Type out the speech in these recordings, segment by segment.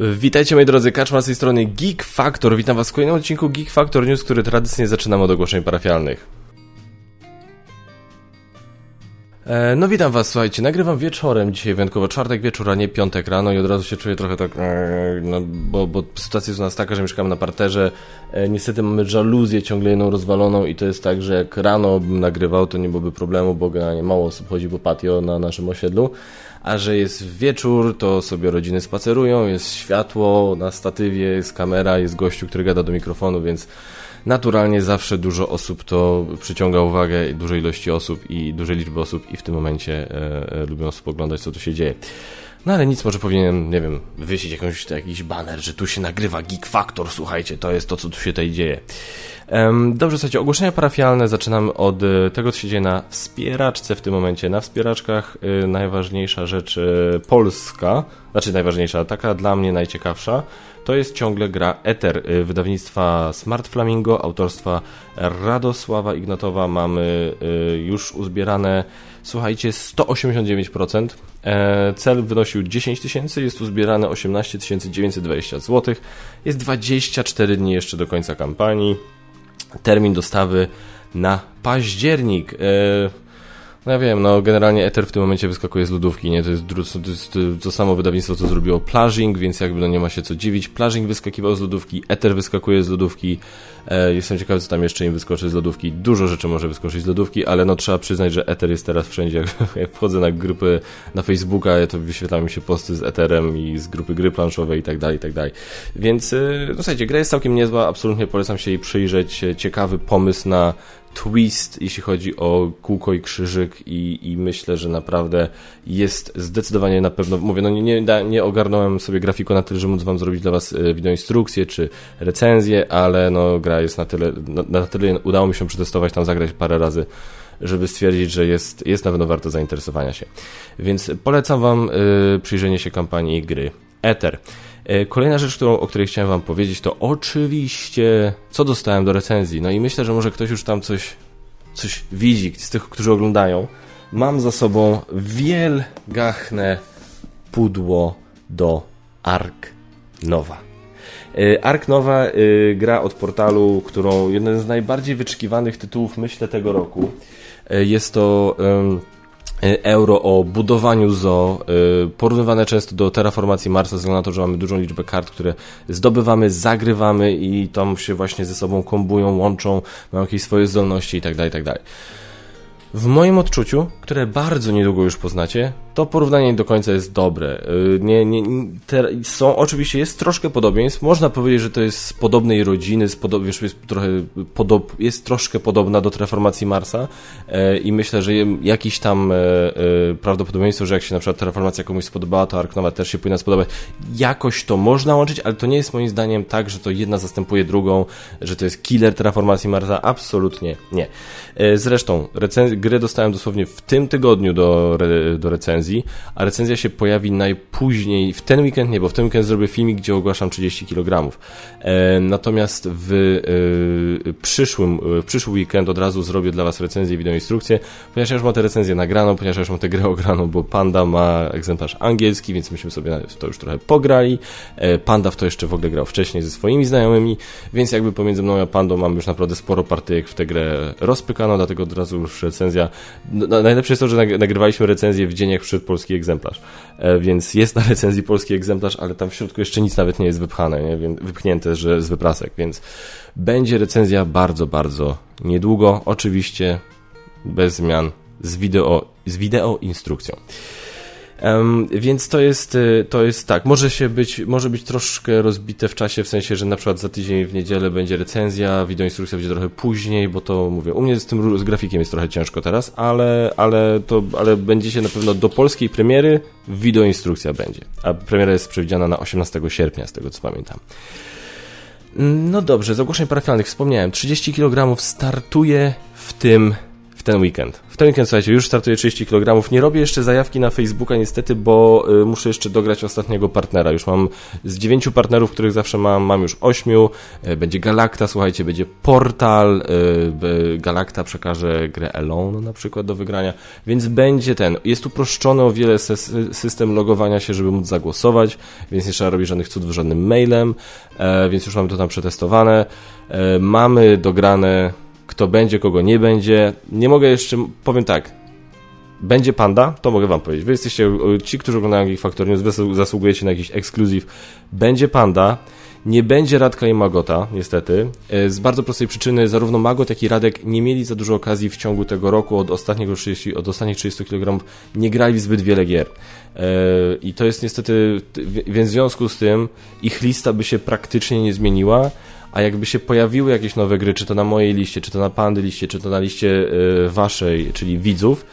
Witajcie moi drodzy, Kaczma z tej strony Geek Factor. Witam was w kolejnym odcinku Geek Factor News, który tradycyjnie zaczynamy od ogłoszeń parafialnych. E, no witam was, słuchajcie, nagrywam wieczorem dzisiaj wyjątkowo, czwartek wieczór, a nie piątek rano i od razu się czuję trochę tak, e, no, bo, bo sytuacja jest u nas taka, że mieszkamy na parterze, e, niestety mamy żaluzję ciągle jedną rozwaloną i to jest tak, że jak rano bym nagrywał, to nie byłoby problemu, bo generalnie mało osób chodzi po patio na naszym osiedlu, a że jest wieczór, to sobie rodziny spacerują, jest światło na statywie, jest kamera, jest gościu, który gada do mikrofonu, więc naturalnie zawsze dużo osób to przyciąga uwagę, dużej ilości osób i dużej liczby osób i w tym momencie e, e, lubią spoglądać, co tu się dzieje. No ale nic, może powinienem, nie wiem, wysić jakąś, jakiś baner, że tu się nagrywa Geek Factor, słuchajcie, to jest to, co tu się tutaj dzieje. Dobrze, słuchajcie, ogłoszenia parafialne zaczynamy od e, tego, co się dzieje na wspieraczce w tym momencie. Na wspieraczkach e, najważniejsza rzecz e, polska, znaczy najważniejsza, taka dla mnie najciekawsza, to jest ciągle gra Ether wydawnictwa Smart Flamingo, autorstwa Radosława Ignatowa. Mamy już uzbierane, słuchajcie, 189%. Cel wynosił 10 tysięcy, jest uzbierane 18 920 zł. Jest 24 dni jeszcze do końca kampanii termin dostawy na październik. E, no ja wiem, no generalnie Ether w tym momencie wyskakuje z lodówki, nie? To jest, to jest to samo wydawnictwo, co zrobiło Plaging, więc jakby no nie ma się co dziwić. Plaging wyskakiwał z lodówki, Ether wyskakuje z lodówki. E, jestem ciekawy, co tam jeszcze im wyskoczy z lodówki. Dużo rzeczy może wyskoczyć z lodówki, ale no trzeba przyznać, że Ether jest teraz wszędzie. Jak wchodzę na grupy na Facebooka, to wyświetla mi się posty z Etherem i z grupy gry planszowej i tak dalej, i tak dalej. Więc, e, no słuchajcie, gra jest całkiem niezła, absolutnie polecam się jej przyjrzeć. Ciekawy pomysł na twist, jeśli chodzi o kółko i krzyżyk i, i myślę, że naprawdę jest zdecydowanie na pewno, mówię, no nie, nie, nie ogarnąłem sobie grafiku na tyle, że móc wam zrobić dla was e, wideoinstrukcję czy recenzję, ale no gra jest na tyle, na, na tyle udało mi się przetestować, tam zagrać parę razy, żeby stwierdzić, że jest, jest na pewno warto zainteresowania się. Więc polecam wam y, przyjrzenie się kampanii gry Ether. E, kolejna rzecz, którą, o której chciałem Wam powiedzieć, to oczywiście, co dostałem do recenzji. No i myślę, że może ktoś już tam coś, coś widzi, z tych, którzy oglądają. Mam za sobą wielgachne pudło do Ark Nowa. E, Ark Nowa e, gra od portalu, którą jeden z najbardziej wyczekiwanych tytułów, myślę, tego roku. Jest to E, euro o budowaniu zoo, e, porównywane często do terraformacji Marsa, ze względu na to, że mamy dużą liczbę kart, które zdobywamy, zagrywamy i tam się właśnie ze sobą kombują, łączą, mają jakieś swoje zdolności itd., tak itd. Tak w moim odczuciu, które bardzo niedługo już poznacie, to porównanie nie do końca jest dobre. Y, nie, nie, te, są, oczywiście jest troszkę podobieństw. Można powiedzieć, że to jest z podobnej rodziny, z wiesz, jest, trochę podob, jest troszkę podobna do Terraformacji Marsa e, i myślę, że jakiś tam e, e, prawdopodobieństwo, że jak się na przykład Terraformacja komuś spodobała, to Arknowa też się powinna spodobać. Jakoś to można łączyć, ale to nie jest moim zdaniem tak, że to jedna zastępuje drugą, że to jest killer Terraformacji Marsa. Absolutnie nie. E, zresztą, grę dostałem dosłownie w tym tygodniu do, do recenzji recenzji, a recenzja się pojawi najpóźniej, w ten weekend nie, bo w ten weekend zrobię filmik, gdzie ogłaszam 30 kg. E, natomiast w e, przyszłym, w przyszły weekend od razu zrobię dla Was recenzję, wideoinstrukcję, ponieważ ja już mam tę recenzję nagraną, ponieważ ja już mam tę grę ograną, bo Panda ma egzemplarz angielski, więc myśmy sobie w to już trochę pograli. E, Panda w to jeszcze w ogóle grał wcześniej ze swoimi znajomymi, więc jakby pomiędzy mną a Pandą mam już naprawdę sporo partyjek w tę grę rozpykano, dlatego od razu już recenzja. No, najlepsze jest to, że nagrywaliśmy recenzję w dzień jak przyszedł polski egzemplarz. E, więc jest na recenzji polski egzemplarz, ale tam w środku jeszcze nic nawet nie jest wypchane, nie? wypchnięte że z wyprasek, więc będzie recenzja bardzo, bardzo niedługo. Oczywiście bez zmian z wideo, z wideo instrukcją. Um, więc to jest, y, to jest tak, może się być, może być troszkę rozbite w czasie, w sensie, że na przykład za tydzień w niedzielę będzie recenzja, wideoinstrukcja będzie trochę później, bo to mówię, u mnie z tym z grafikiem jest trochę ciężko teraz, ale, ale to, ale będzie się na pewno do polskiej premiery wideoinstrukcja będzie, a premiera jest przewidziana na 18 sierpnia, z tego co pamiętam. No dobrze, z ogłoszeń parafialnych wspomniałem, 30 kg startuje w tym w ten weekend. W ten weekend, słuchajcie, już startuję 30 kg. Nie robię jeszcze zajawki na Facebooka niestety, bo y, muszę jeszcze dograć ostatniego partnera. Już mam z dziewięciu partnerów, których zawsze mam, mam już ośmiu. Y, będzie Galacta, słuchajcie, będzie Portal. Y, Galacta przekaże grę Alone na przykład do wygrania, więc będzie ten. Jest uproszczony o wiele system logowania się, żeby móc zagłosować, więc nie trzeba robić żadnych cudów żadnym mailem, e, więc już mamy to tam przetestowane. E, mamy dograne kto będzie, kogo nie będzie. Nie mogę jeszcze, powiem tak, będzie Panda, to mogę wam powiedzieć. Wy jesteście, ci, którzy oglądają Geek Factor News, zasługujecie na jakiś ekskluzyw. Będzie Panda, nie będzie Radka i Magota, niestety. E, z bardzo prostej przyczyny zarówno Magot, jak i Radek nie mieli za dużo okazji w ciągu tego roku, od, ostatniego 30, od ostatnich 30 kg nie grali zbyt wiele gier. E, I to jest niestety, więc w związku z tym ich lista by się praktycznie nie zmieniła, a jakby się pojawiły jakieś nowe gry, czy to na mojej liście, czy to na Pandy liście, czy to na liście e, waszej, czyli widzów,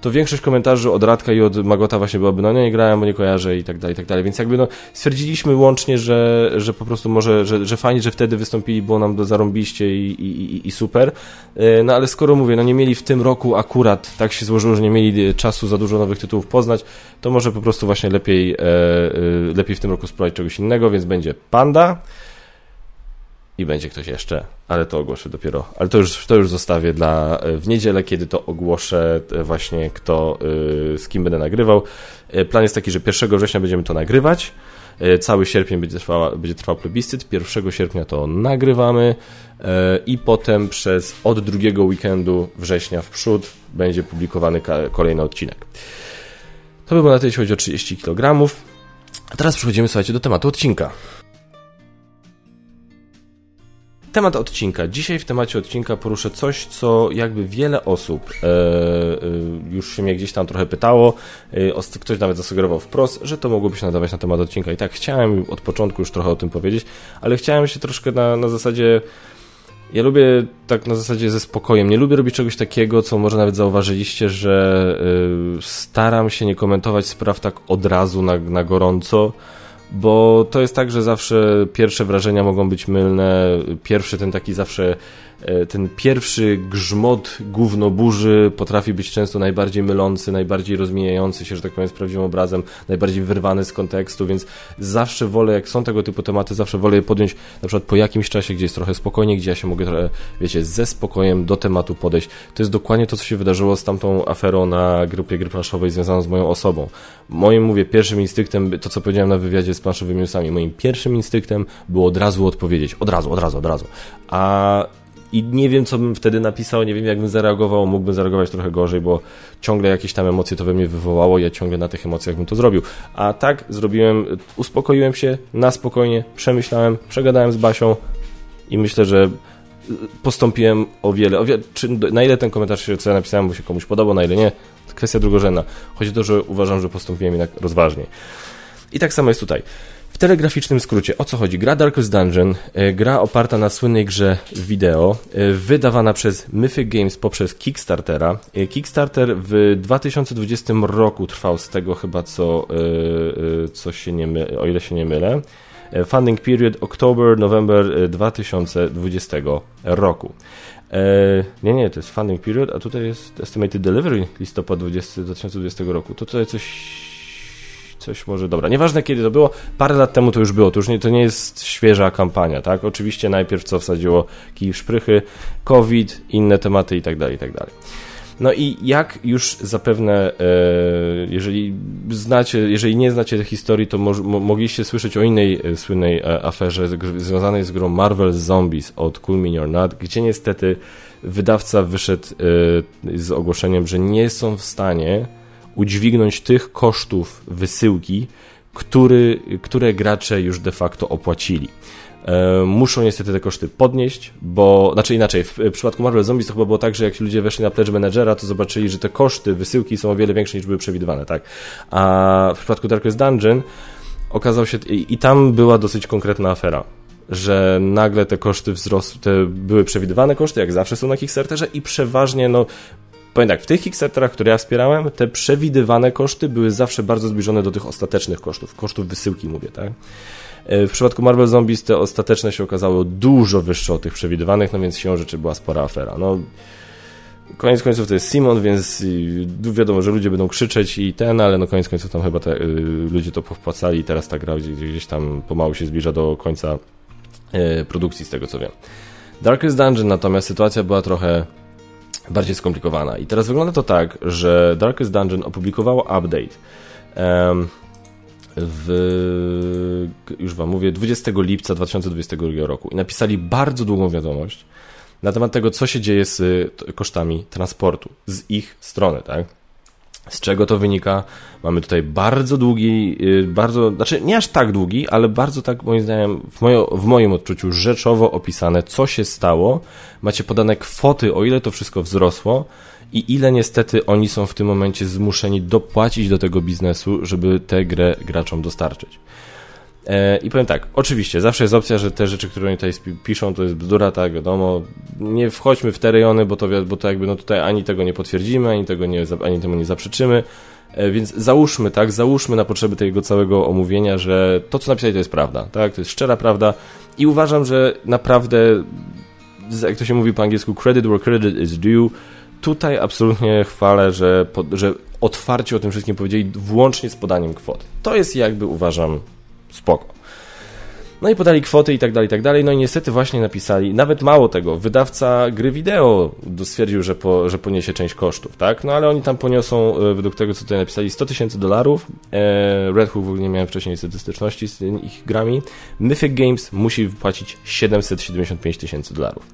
to większość komentarzy od Radka i od Magota właśnie byłaby, no nie grałem, bo nie kojarzę i tak dalej, i tak dalej. Więc jakby no stwierdziliśmy łącznie, że, że po prostu może, że, że fajnie, że wtedy wystąpili, było nam do zarąbiście i, i, i super. E, no ale skoro mówię, no nie mieli w tym roku akurat, tak się złożyło, że nie mieli czasu za dużo nowych tytułów poznać, to może po prostu właśnie lepiej, e, e, lepiej w tym roku spróbować czegoś innego, więc będzie Panda, i będzie ktoś jeszcze, ale to ogłoszę dopiero. Ale to już, to już zostawię dla e, w niedzielę, kiedy to ogłoszę e, właśnie kto, e, z kim będę nagrywał. Plan jest taki, że 1 września będziemy to nagrywać. Cały sierpień będzie, trwała, będzie trwał plebiscyt. 1 sierpnia to nagrywamy i potem przez od drugiego weekendu września w przód będzie publikowany kolejny odcinek. To by było na tyle, jeśli chodzi o 30 kg. A teraz przechodzimy, słuchajcie, do tematu odcinka. Temat odcinka. Dzisiaj w temacie odcinka poruszę coś, co jakby wiele osób e, e, już się mnie gdzieś tam trochę pytało. E, ktoś nawet zasugerował wprost, że to mogłoby się nadawać na temat odcinka. I tak chciałem od początku już trochę o tym powiedzieć, ale chciałem się troszkę na, na zasadzie. Ja lubię tak na zasadzie ze spokojem. Nie lubię robić czegoś takiego, co może nawet zauważyliście, że y, staram się nie komentować spraw tak od razu na, na gorąco bo to jest tak, że zawsze pierwsze wrażenia mogą być mylne. Pierwszy ten taki zawsze ten pierwszy grzmot gówno burzy potrafi być często najbardziej mylący, najbardziej rozmijający się, że tak powiem, z prawdziwym obrazem, najbardziej wyrwany z kontekstu, więc zawsze wolę, jak są tego typu tematy, zawsze wolę je podjąć na przykład po jakimś czasie, gdzie jest trochę spokojnie, gdzie ja się mogę trochę, wiecie, ze spokojem do tematu podejść. To jest dokładnie to, co się wydarzyło z tamtą aferą na grupie gry planszowej związaną z moją osobą. Moim, mówię, pierwszym instynktem, to co powiedziałem na wywiadzie z planszowymi newsami, moim pierwszym instynktem było od razu odpowiedzieć. Od razu, od razu, od razu. A i nie wiem, co bym wtedy napisał, nie wiem, jak bym zareagował, mógłbym zareagować trochę gorzej, bo ciągle jakieś tam emocje to we mnie wywołało, ja ciągle na tych emocjach bym to zrobił. A tak zrobiłem, uspokoiłem się na spokojnie, przemyślałem, przegadałem z Basią i myślę, że postąpiłem o wiele, o wiele czy, na ile ten komentarz, co ja napisałem, mu się komuś podobał, na ile nie, to kwestia drugorzędna. Chodzi o to, że uważam, że postąpiłem jednak rozważniej. I tak samo jest tutaj. W telegraficznym skrócie, o co chodzi? Gra Darkest Dungeon, e, gra oparta na słynnej grze wideo, e, wydawana przez Mythic Games poprzez Kickstartera. E, Kickstarter w 2020 roku trwał z tego chyba, co, co się nie my, o ile się nie mylę. Funding period October, November 2020 roku. nie, nie, to jest funding period, a tutaj jest estimated delivery listopad 20, 2020 roku. To tutaj coś coś może, dobra, nieważne kiedy to było, parę lat temu to już było, to już nie, to nie jest świeża kampania, tak? Oczywiście najpierw co wsadziło kij szprychy, COVID, inne tematy i tak dalej, i tak dalej. No i jak już zapewne, e, jeżeli znacie, jeżeli nie znacie tej historii, to mo mogliście słyszeć o innej e, słynnej e, aferze związanej z grą Marvel Zombies od Cool Me or Not, gdzie niestety wydawca wyszedł z ogłoszeniem, że nie są w stanie udźwignąć tych kosztów wysyłki, który, które gracze już de facto opłacili. E, muszą niestety te koszty podnieść, bo, znaczy inaczej, w, przypadku Marvel Zombies to chyba było tak, że jak ludzie weszli na Pledge Managera, to zobaczyli, że te koszty wysyłki są o wiele większe niż były przewidywane, tak? A w przypadku Darkest Dungeon okazał się, i, i tam była dosyć konkretna afera, że nagle te koszty wzrosły, te były przewidywane koszty, jak zawsze są na Kickstarterze i przeważnie no, Powiem tak, w tych Kickstarterach, które ja wspierałem, te przewidywane koszty były zawsze bardzo zbliżone do tych ostatecznych kosztów, kosztów wysyłki mówię, tak? E, w przypadku Marvel Zombies te ostateczne się okazały dużo wyższe od tych przewidywanych, no więc siłą rzeczy była spora afera. No, Koniec końców to jest Simon, więc wiadomo, że ludzie będą krzyczeć i ten, ale no koniec końców tam chyba te, y, ludzie to powpłacali i teraz ta gra gdzieś, gdzieś tam pomału się zbliża do końca y, produkcji, z tego co wiem. Darkest Dungeon natomiast sytuacja była trochę bardziej skomplikowana. I teraz wygląda to tak, że Darkest Dungeon opublikowało update um, w, już wam mówię, 20 lipca 2022 roku i napisali bardzo długą wiadomość na temat tego, co się dzieje z kosztami transportu z ich strony, tak? Z czego to wynika? Mamy tutaj bardzo długi, y, bardzo, znaczy nie aż tak długi, ale bardzo tak moim zdaniem, w, mojo, w moim odczuciu rzeczowo opisane, co się stało. Macie podane kwoty, o ile to wszystko wzrosło i ile niestety oni są w tym momencie zmuszeni dopłacić do tego biznesu, żeby tę grę graczom dostarczyć. E, I powiem tak, oczywiście, zawsze jest opcja, że te rzeczy, które oni tutaj piszą, to jest bzdura, tak, wiadomo. Nie wchodźmy w te rejony, bo to, bo to jakby, no tutaj ani tego nie potwierdzimy, ani tego nie, ani temu nie zaprzeczymy. E, więc załóżmy, tak, załóżmy na potrzeby tego całego omówienia, że to, co napisali, to jest prawda, tak, to jest szczera prawda. I uważam, że naprawdę, jak to się mówi po angielsku, credit where credit is due, tutaj absolutnie chwalę, że, że otwarcie o tym wszystkim powiedzieli, włącznie z podaniem kwot. To jest jakby, uważam, spoko. No i podali kwoty i tak dalej, i tak dalej. No i niestety właśnie napisali, nawet mało tego, wydawca gry wideo stwierdził, że, po, że poniesie część kosztów, tak? No ale oni tam poniosą, e, według tego co tutaj napisali, 100 tysięcy dolarów. E, Red Hook w ogóle nie miałem wcześniej statystyczności z ich grami. Mythic Games musi wypłacić 775 tysięcy dolarów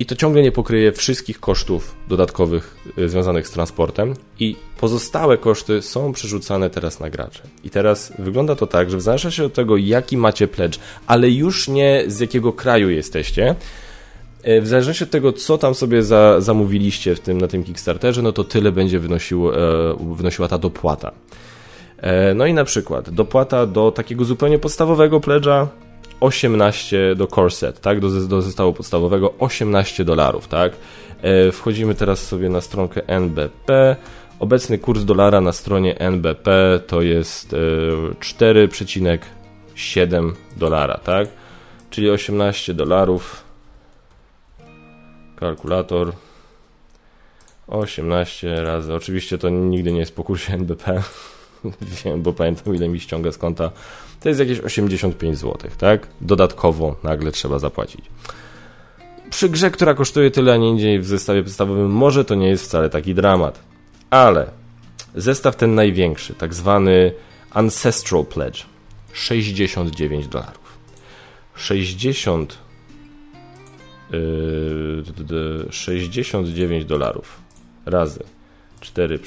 i to ciągle nie pokryje wszystkich kosztów dodatkowych y, związanych z transportem i pozostałe koszty są przerzucane teraz na gracze. I teraz wygląda to tak, że w zależności od tego, jaki macie pledge, ale już nie z jakiego kraju jesteście, y, w zależności od tego, co tam sobie za, zamówiliście w tym, na tym Kickstarterze, no to tyle będzie wynosił, e, wynosiła ta dopłata. E, no i na przykład dopłata do takiego zupełnie podstawowego pledge'a 18 do core set, tak, do, do zestawu podstawowego 18 dolarów, tak. E, wchodzimy teraz sobie na stronkę NBP. Obecny kurs dolara na stronie NBP to jest e, 4,7 dolara, tak? Czyli 18 dolarów. Kalkulator. 18 razy. Oczywiście to nigdy nie jest po kursie NBP. Wiem, bo pamiętam ile mi ściąga z konta to jest jakieś 85 zł, tak? Dodatkowo nagle trzeba zapłacić. Przy grze, która kosztuje tyle, a nie indziej w zestawie podstawowym, może to nie jest wcale taki dramat. Ale zestaw ten największy, tak zwany Ancestral Pledge, 69 dolarów. 60 yy, 69 dolarów razy 4,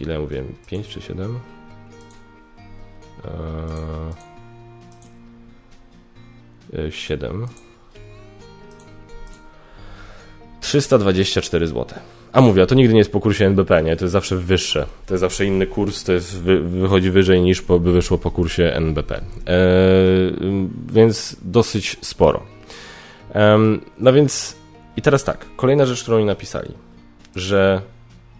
ile mówiłem? 5 czy 7? Eee 7. 324 zł. A mówię, a to nigdy nie jest po kursie NBP, nie? To jest zawsze wyższe. To jest zawsze inny kurs, to jest, wy, wychodzi wyżej niż po, by wyszło po kursie NBP. Eee, więc dosyć sporo. Eee, no więc i teraz tak, kolejna rzecz, którą mi napisali, że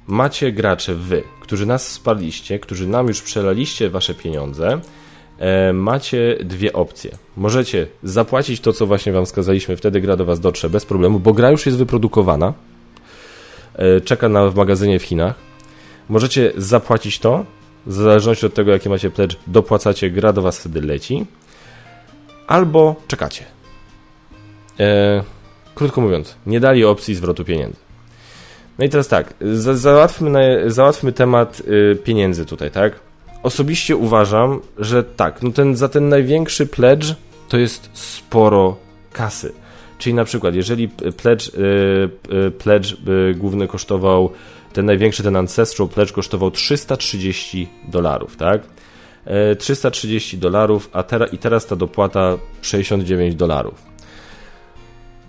macie gracze wy, którzy nas wsparliście, którzy nam już przelaliście wasze pieniądze, E, macie dwie opcje. Możecie zapłacić to, co właśnie Wam wskazaliśmy, wtedy gra do Was dotrze bez problemu, bo gra już jest wyprodukowana, e, czeka na w magazynie w Chinach. Możecie zapłacić to, w zależności od tego, jaki macie pledge, dopłacacie, gra do Was wtedy leci, albo czekacie. E, krótko mówiąc, nie dali opcji zwrotu pieniędzy. No i teraz tak, załatwmy, załatwmy temat y, pieniędzy tutaj, tak? Osobiście uważam, że tak, no ten, za ten największy pledge to jest sporo kasy. Czyli na przykład, jeżeli pledge, yy, pledge yy, główny kosztował, ten największy, ten Ancestral Pledge kosztował 330 dolarów, tak? 330 dolarów, a teraz i teraz ta dopłata 69 dolarów.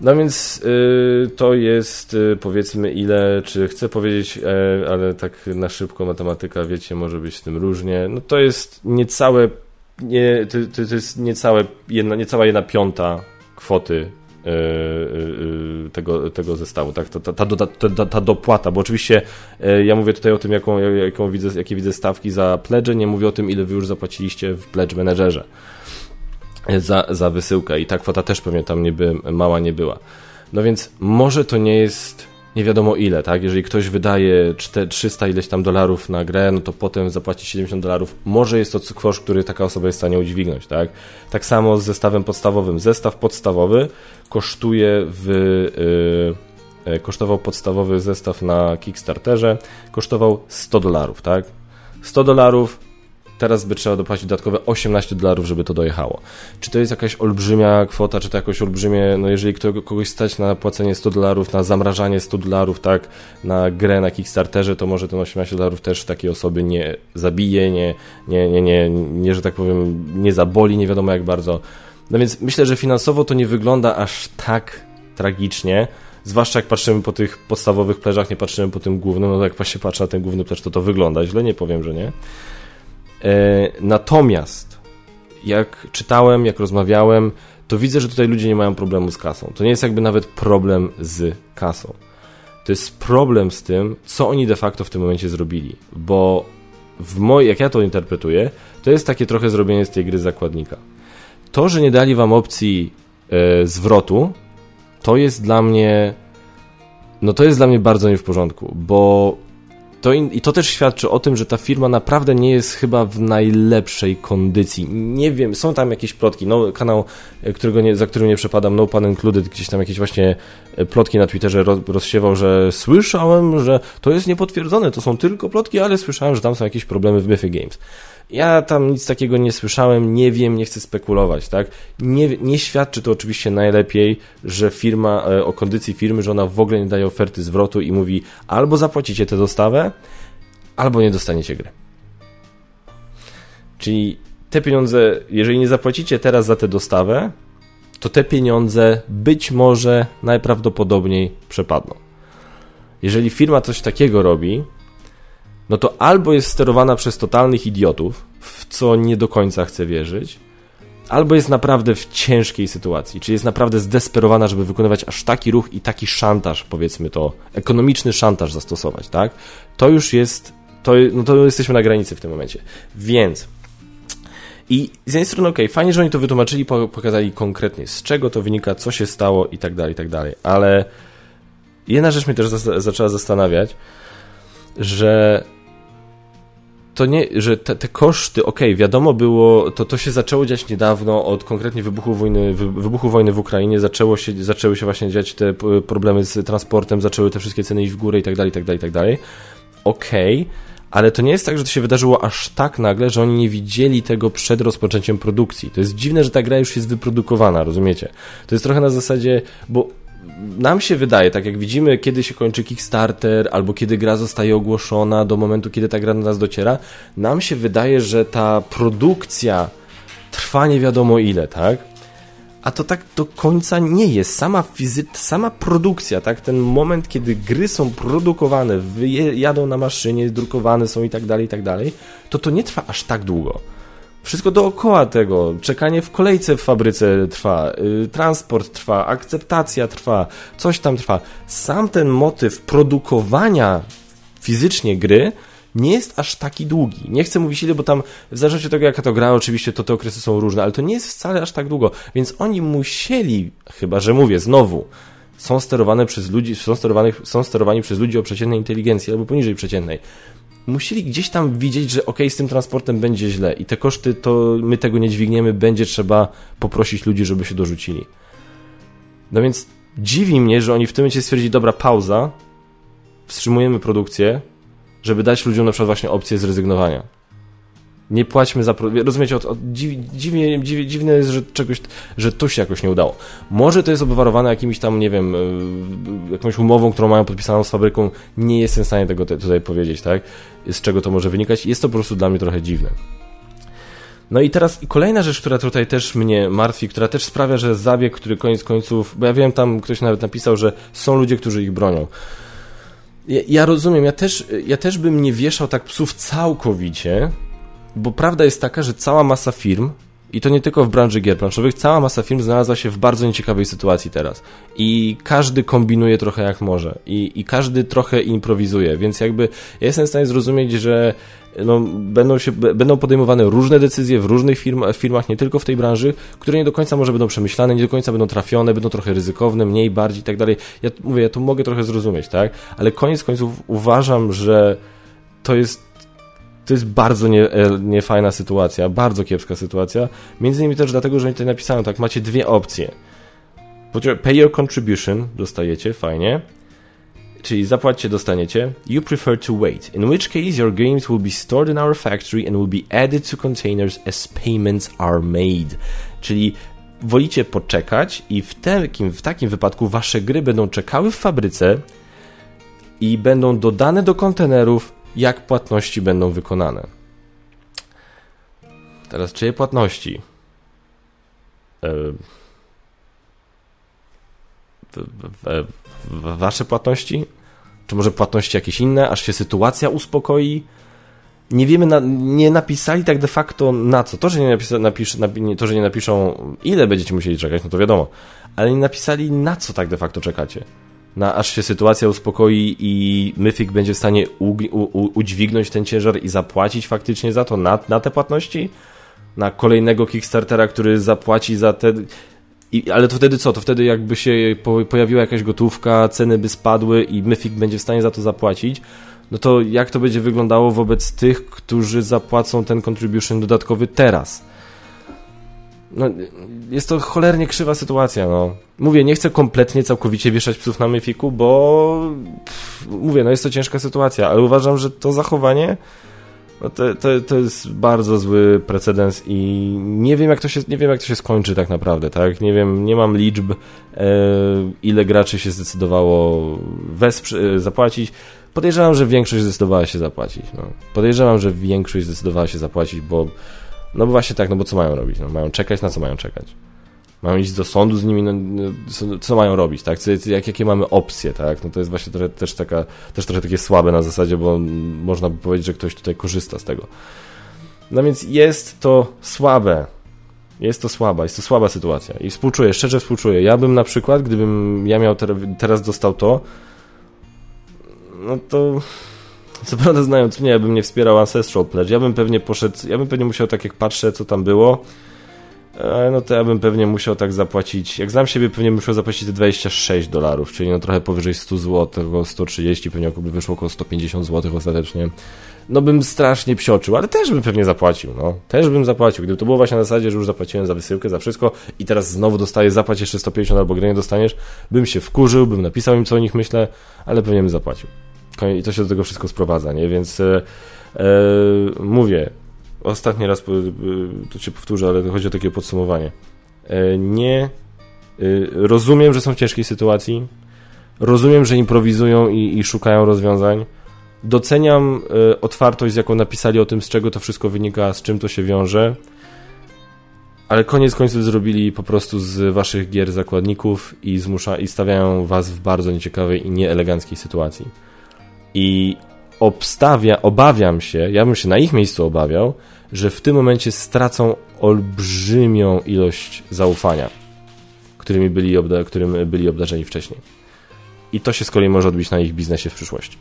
No więc y, to jest y, powiedzmy ile, czy chcę powiedzieć, y, ale tak na szybko matematyka, wiecie, może być z tym różnie. No to jest niecałe, nie, to, to jest niecałe jedna, niecała jedna piąta kwoty e, tego, tego zestawu, tak? Ta, ta, ta, ta, ta dopłata, bo oczywiście ja mówię tutaj o tym, jaką, jaką widzę, jakie widzę stawki za pledge, nie mówię o tym, ile wy już zapłaciliście w pledge managerze za, za wysyłkę i ta kwota też pewnie tam nie by, mała nie była. No więc może to nie jest, nie wiadomo ile, tak? Jeżeli ktoś wydaje 300 ileś tam dolarów na grę, no to potem zapłaci 70 dolarów. Może jest to koszt, który taka osoba jest w stanie udźwignąć, tak? Tak samo z zestawem podstawowym. Zestaw podstawowy kosztuje w... Yy, kosztował podstawowy zestaw na Kickstarterze, kosztował 100 dolarów, tak? 100 dolarów teraz by trzeba dopłacić dodatkowe 18 dolarów, żeby to dojechało. Czy to jest jakaś olbrzymia kwota, czy to jakoś olbrzymie, no jeżeli kogoś stać na płacenie 100 dolarów, na zamrażanie 100 dolarów, tak, na grę na Kickstarterze, to może ten 18 dolarów też takiej osoby nie zabije, nie, nie, nie, nie, nie, że tak powiem, nie zaboli, nie wiadomo jak bardzo. No więc myślę, że finansowo to nie wygląda aż tak tragicznie, zwłaszcza jak patrzymy po tych podstawowych pleżach, nie patrzymy po tym głównym, no jak się patrzy na ten główny pleż, to to wygląda źle, nie powiem, że nie. E, natomiast jak czytałem, jak rozmawiałem, to widzę, że tutaj ludzie nie mają problemu z kasą. To nie jest jakby nawet problem z kasą. To jest problem z tym, co oni de facto w tym momencie zrobili. Bo w moj, jak ja to interpretuję, to jest takie trochę zrobienie z tej gry zakładnika. To, że nie dali wam opcji e, zwrotu, to jest dla mnie. No to jest dla mnie bardzo nie w porządku, bo to in, I to też świadczy o tym, że ta firma naprawdę nie jest chyba w najlepszej kondycji. Nie wiem, są tam jakieś plotki. No, kanał, e, którego nie, za którym nie przepadam, No Pan Included, gdzieś tam jakieś właśnie e, plotki na Twitterze roz, rozsiewał, że słyszałem, że to jest niepotwierdzone, to są tylko plotki, ale słyszałem, że tam są jakieś problemy w Mythic Games. Ja tam nic takiego nie słyszałem, nie wiem, nie chcę spekulować, tak? Nie, nie świadczy to oczywiście najlepiej, że firma, e, o kondycji firmy, że ona w ogóle nie daje oferty zwrotu i mówi albo zapłacicie tę dostawę, albo nie dostaniecie gry. Czyli te pieniądze, jeżeli nie zapłacicie teraz za tę dostawę, to te pieniądze być może najprawdopodobniej przepadną. Jeżeli firma coś takiego robi, no to albo jest sterowana przez totalnych idiotów, w co nie do końca chcę wierzyć, albo jest naprawdę w ciężkiej sytuacji, czyli jest naprawdę zdesperowana, żeby wykonywać aż taki ruch i taki szantaż, powiedzmy to, ekonomiczny szantaż zastosować, tak? To już jest, to, no to jesteśmy na granicy w tym momencie. Więc i z jednej strony, ok, fajnie, że oni to wytłumaczyli, pokazali konkretnie, z czego to wynika, co się stało i tak dalej, i tak dalej, ale jedna rzecz mnie też zaczęła zastanawiać, że to nie, że te, te koszty, okej, okay, wiadomo było, to, to się zaczęło dziać niedawno, od konkretnie wybuchu wojny, wybuchu wojny w Ukrainie, zaczęło się, zaczęły się właśnie dziać te problemy z transportem, zaczęły te wszystkie ceny iść w górę i tak dalej, i tak dalej, i tak dalej. Okej, okay, ale to nie jest tak, że to się wydarzyło aż tak nagle, że oni nie widzieli tego przed rozpoczęciem produkcji. To jest dziwne, że ta gra już jest wyprodukowana, rozumiecie? To jest trochę na zasadzie, bo nam się wydaje, tak jak widzimy, kiedy się kończy Kickstarter, albo kiedy gra zostaje ogłoszona, do momentu, kiedy ta gra do nas dociera, nam się wydaje, że ta produkcja trwa nie wiadomo ile, tak? A to tak do końca nie jest. Sama fizy sama produkcja, tak? Ten moment, kiedy gry są produkowane, jadą na maszynie, drukowane są i tak dalej, i tak dalej, to to nie trwa aż tak długo. Wszystko dookoła tego, czekanie w kolejce w fabryce trwa, yy, transport trwa, akceptacja trwa, coś tam trwa. Sam ten motyw produkowania fizycznie gry nie jest aż taki długi. Nie chcę mówić ile, bo tam w zależności od tego, jaka to gra, oczywiście to te okresy są różne, ale to nie jest wcale aż tak długo. Więc oni musieli, chyba że mówię znowu, są sterowane przez ludzi, są, są sterowani przez ludzi o przeciętnej inteligencji albo poniżej przeciętnej musieli gdzieś tam widzieć, że ok, z tym transportem będzie źle i te koszty to my tego nie dźwigniemy, będzie trzeba poprosić ludzi, żeby się dorzucili. No więc dziwi mnie, że oni w tym momencie stwierdzili, dobra, pauza, wstrzymujemy produkcję, żeby dać ludziom na przykład właśnie opcję zrezygnowania nie płaćmy za... Rozumiecie, od, od, dziwnie, dziwne jest, że czegoś, że to się jakoś nie udało. Może to jest obwarowane jakimś tam, nie wiem, e, jakąś umową, którą mają podpisaną z fabryką. Nie jestem w stanie tego tutaj powiedzieć, tak? Z czego to może wynikać. Jest to po prostu dla mnie trochę dziwne. No i teraz kolejna rzecz, która tutaj też mnie martwi, która też sprawia, że zabieg, który koniec końców, bo ja wiem, tam ktoś nawet napisał, że są ludzie, którzy ich bronią. Ja, ja rozumiem, ja też, ja też bym nie wieszał tak psów całkowicie, bo prawda jest taka, że cała masa firm i to nie tylko w branży gier planszowych, cała masa firm znalazła się w bardzo nieciekawej sytuacji teraz. I każdy kombinuje trochę jak może. I, i każdy trochę improwizuje, więc jakby ja jestem w stanie zrozumieć, że no, będą, się, będą podejmowane różne decyzje w różnych firm, firmach, nie tylko w tej branży, które nie do końca może będą przemyślane, nie do końca będą trafione, będą trochę ryzykowne, mniej, bardziej i tak dalej. Ja mówię, ja to mogę trochę zrozumieć, tak? Ale koniec końców uważam, że to jest to jest bardzo nie, e, niefajna sytuacja, bardzo kiepska sytuacja. Między innymi też dlatego, że oni tutaj napisano tak, macie dwie opcje. Pay your contribution, dostajecie, fajnie. Czyli zapłaćcie, dostaniecie. You prefer to wait, in which case your games will be stored in our factory and will be added to containers as payments are made. Czyli wolicie poczekać i w takim, w takim wypadku wasze gry będą czekały w fabryce i będą dodane do kontenerów jak płatności będą wykonane. Teraz, czyje płatności? E, wasze płatności? Czy może płatności jakieś inne, aż się sytuacja uspokoi? Nie wiemy, na, nie napisali tak de facto na co. To, że nie, napisa, napisz, napi, to, że nie napiszą, ile będziecie musieli czekać, no to wiadomo. Ale nie napisali, na co tak de facto czekacie na aż się sytuacja uspokoi i Mythic będzie w stanie u, u, udźwignąć ten ciężar i zapłacić faktycznie za to, na, na te płatności? Na kolejnego Kickstartera, który zapłaci za te... I, ale to wtedy co? To wtedy jakby się po, pojawiła jakaś gotówka, ceny by spadły i Mythic będzie w stanie za to zapłacić, no to jak to będzie wyglądało wobec tych, którzy zapłacą ten contribution dodatkowy teraz? No, jest to cholernie krzywa sytuacja, no. Mówię, nie chcę kompletnie, całkowicie wieszać psów na myfiku, bo pff, mówię, no jest to ciężka sytuacja, ale uważam, że to zachowanie no to, to, to jest bardzo zły precedens i nie wiem, jak to się, nie wiem, jak to się skończy tak naprawdę, tak? Nie wiem, nie mam liczb, e, ile graczy się zdecydowało e, zapłacić. Podejrzewam, że większość zdecydowała się zapłacić, no. Podejrzewam, że większość zdecydowała się zapłacić, bo no bo właśnie tak, no bo co mają robić? No, mają czekać, na co mają czekać? Mają iść do sądu z nimi, no, no co, co, mają robić, tak? Co, jak, jakie mamy opcje, tak? No to jest właśnie trochę, też, taka, też trochę takie słabe na zasadzie, bo można by powiedzieć, że ktoś tutaj korzysta z tego. No więc jest to słabe. Jest to słaba, jest to słaba sytuacja. I współczuję, szczerze współczuję. Ja bym na przykład, gdybym ja miał teraz dostał to, no to co prawda znając mnie, ja bym nie wspierał Ancestral Pledge. Ja bym pewnie poszedł, ja bym pewnie musiał, tak jak patrzę, co tam było, no to ja bym pewnie musiał tak zapłacić, jak znam siebie, pewnie musiał zapłacić te 26 dolarów, czyli no trochę powyżej 100 zł, około 130, pewnie by wyszło około 150 zł ostatecznie. No bym strasznie psioczył, ale też bym pewnie zapłacił, no. Też bym zapłacił. Gdyby to było właśnie na zasadzie, że już zapłaciłem za wysyłkę, za wszystko i teraz znowu dostaję zapłać jeszcze 150 albo gry nie dostaniesz, bym się wkurzył, bym napisał im, co o nich myślę, ale pewnie bym zapłacił. I to się do tego wszystko sprowadza, nie? Więc e, e, mówię, ostatni raz to się powtórzę, ale chodzi o takie podsumowanie. E, nie e, rozumiem, że są w ciężkiej sytuacji. Rozumiem, że improwizują i, i szukają rozwiązań. Doceniam e, otwartość, z jaką napisali o tym, z czego to wszystko wynika, z czym to się wiąże. Ale koniec końców zrobili po prostu z waszych gier zakładników i, zmusza, i stawiają was w bardzo nieciekawej i nieeleganckiej sytuacji. I obstawia, obawiam się, ja bym się na ich miejscu obawiał, że w tym momencie stracą olbrzymią ilość zaufania, którymi byli, obda którym byli obdarzeni wcześniej. I to się z kolei może odbić na ich biznesie w przyszłości.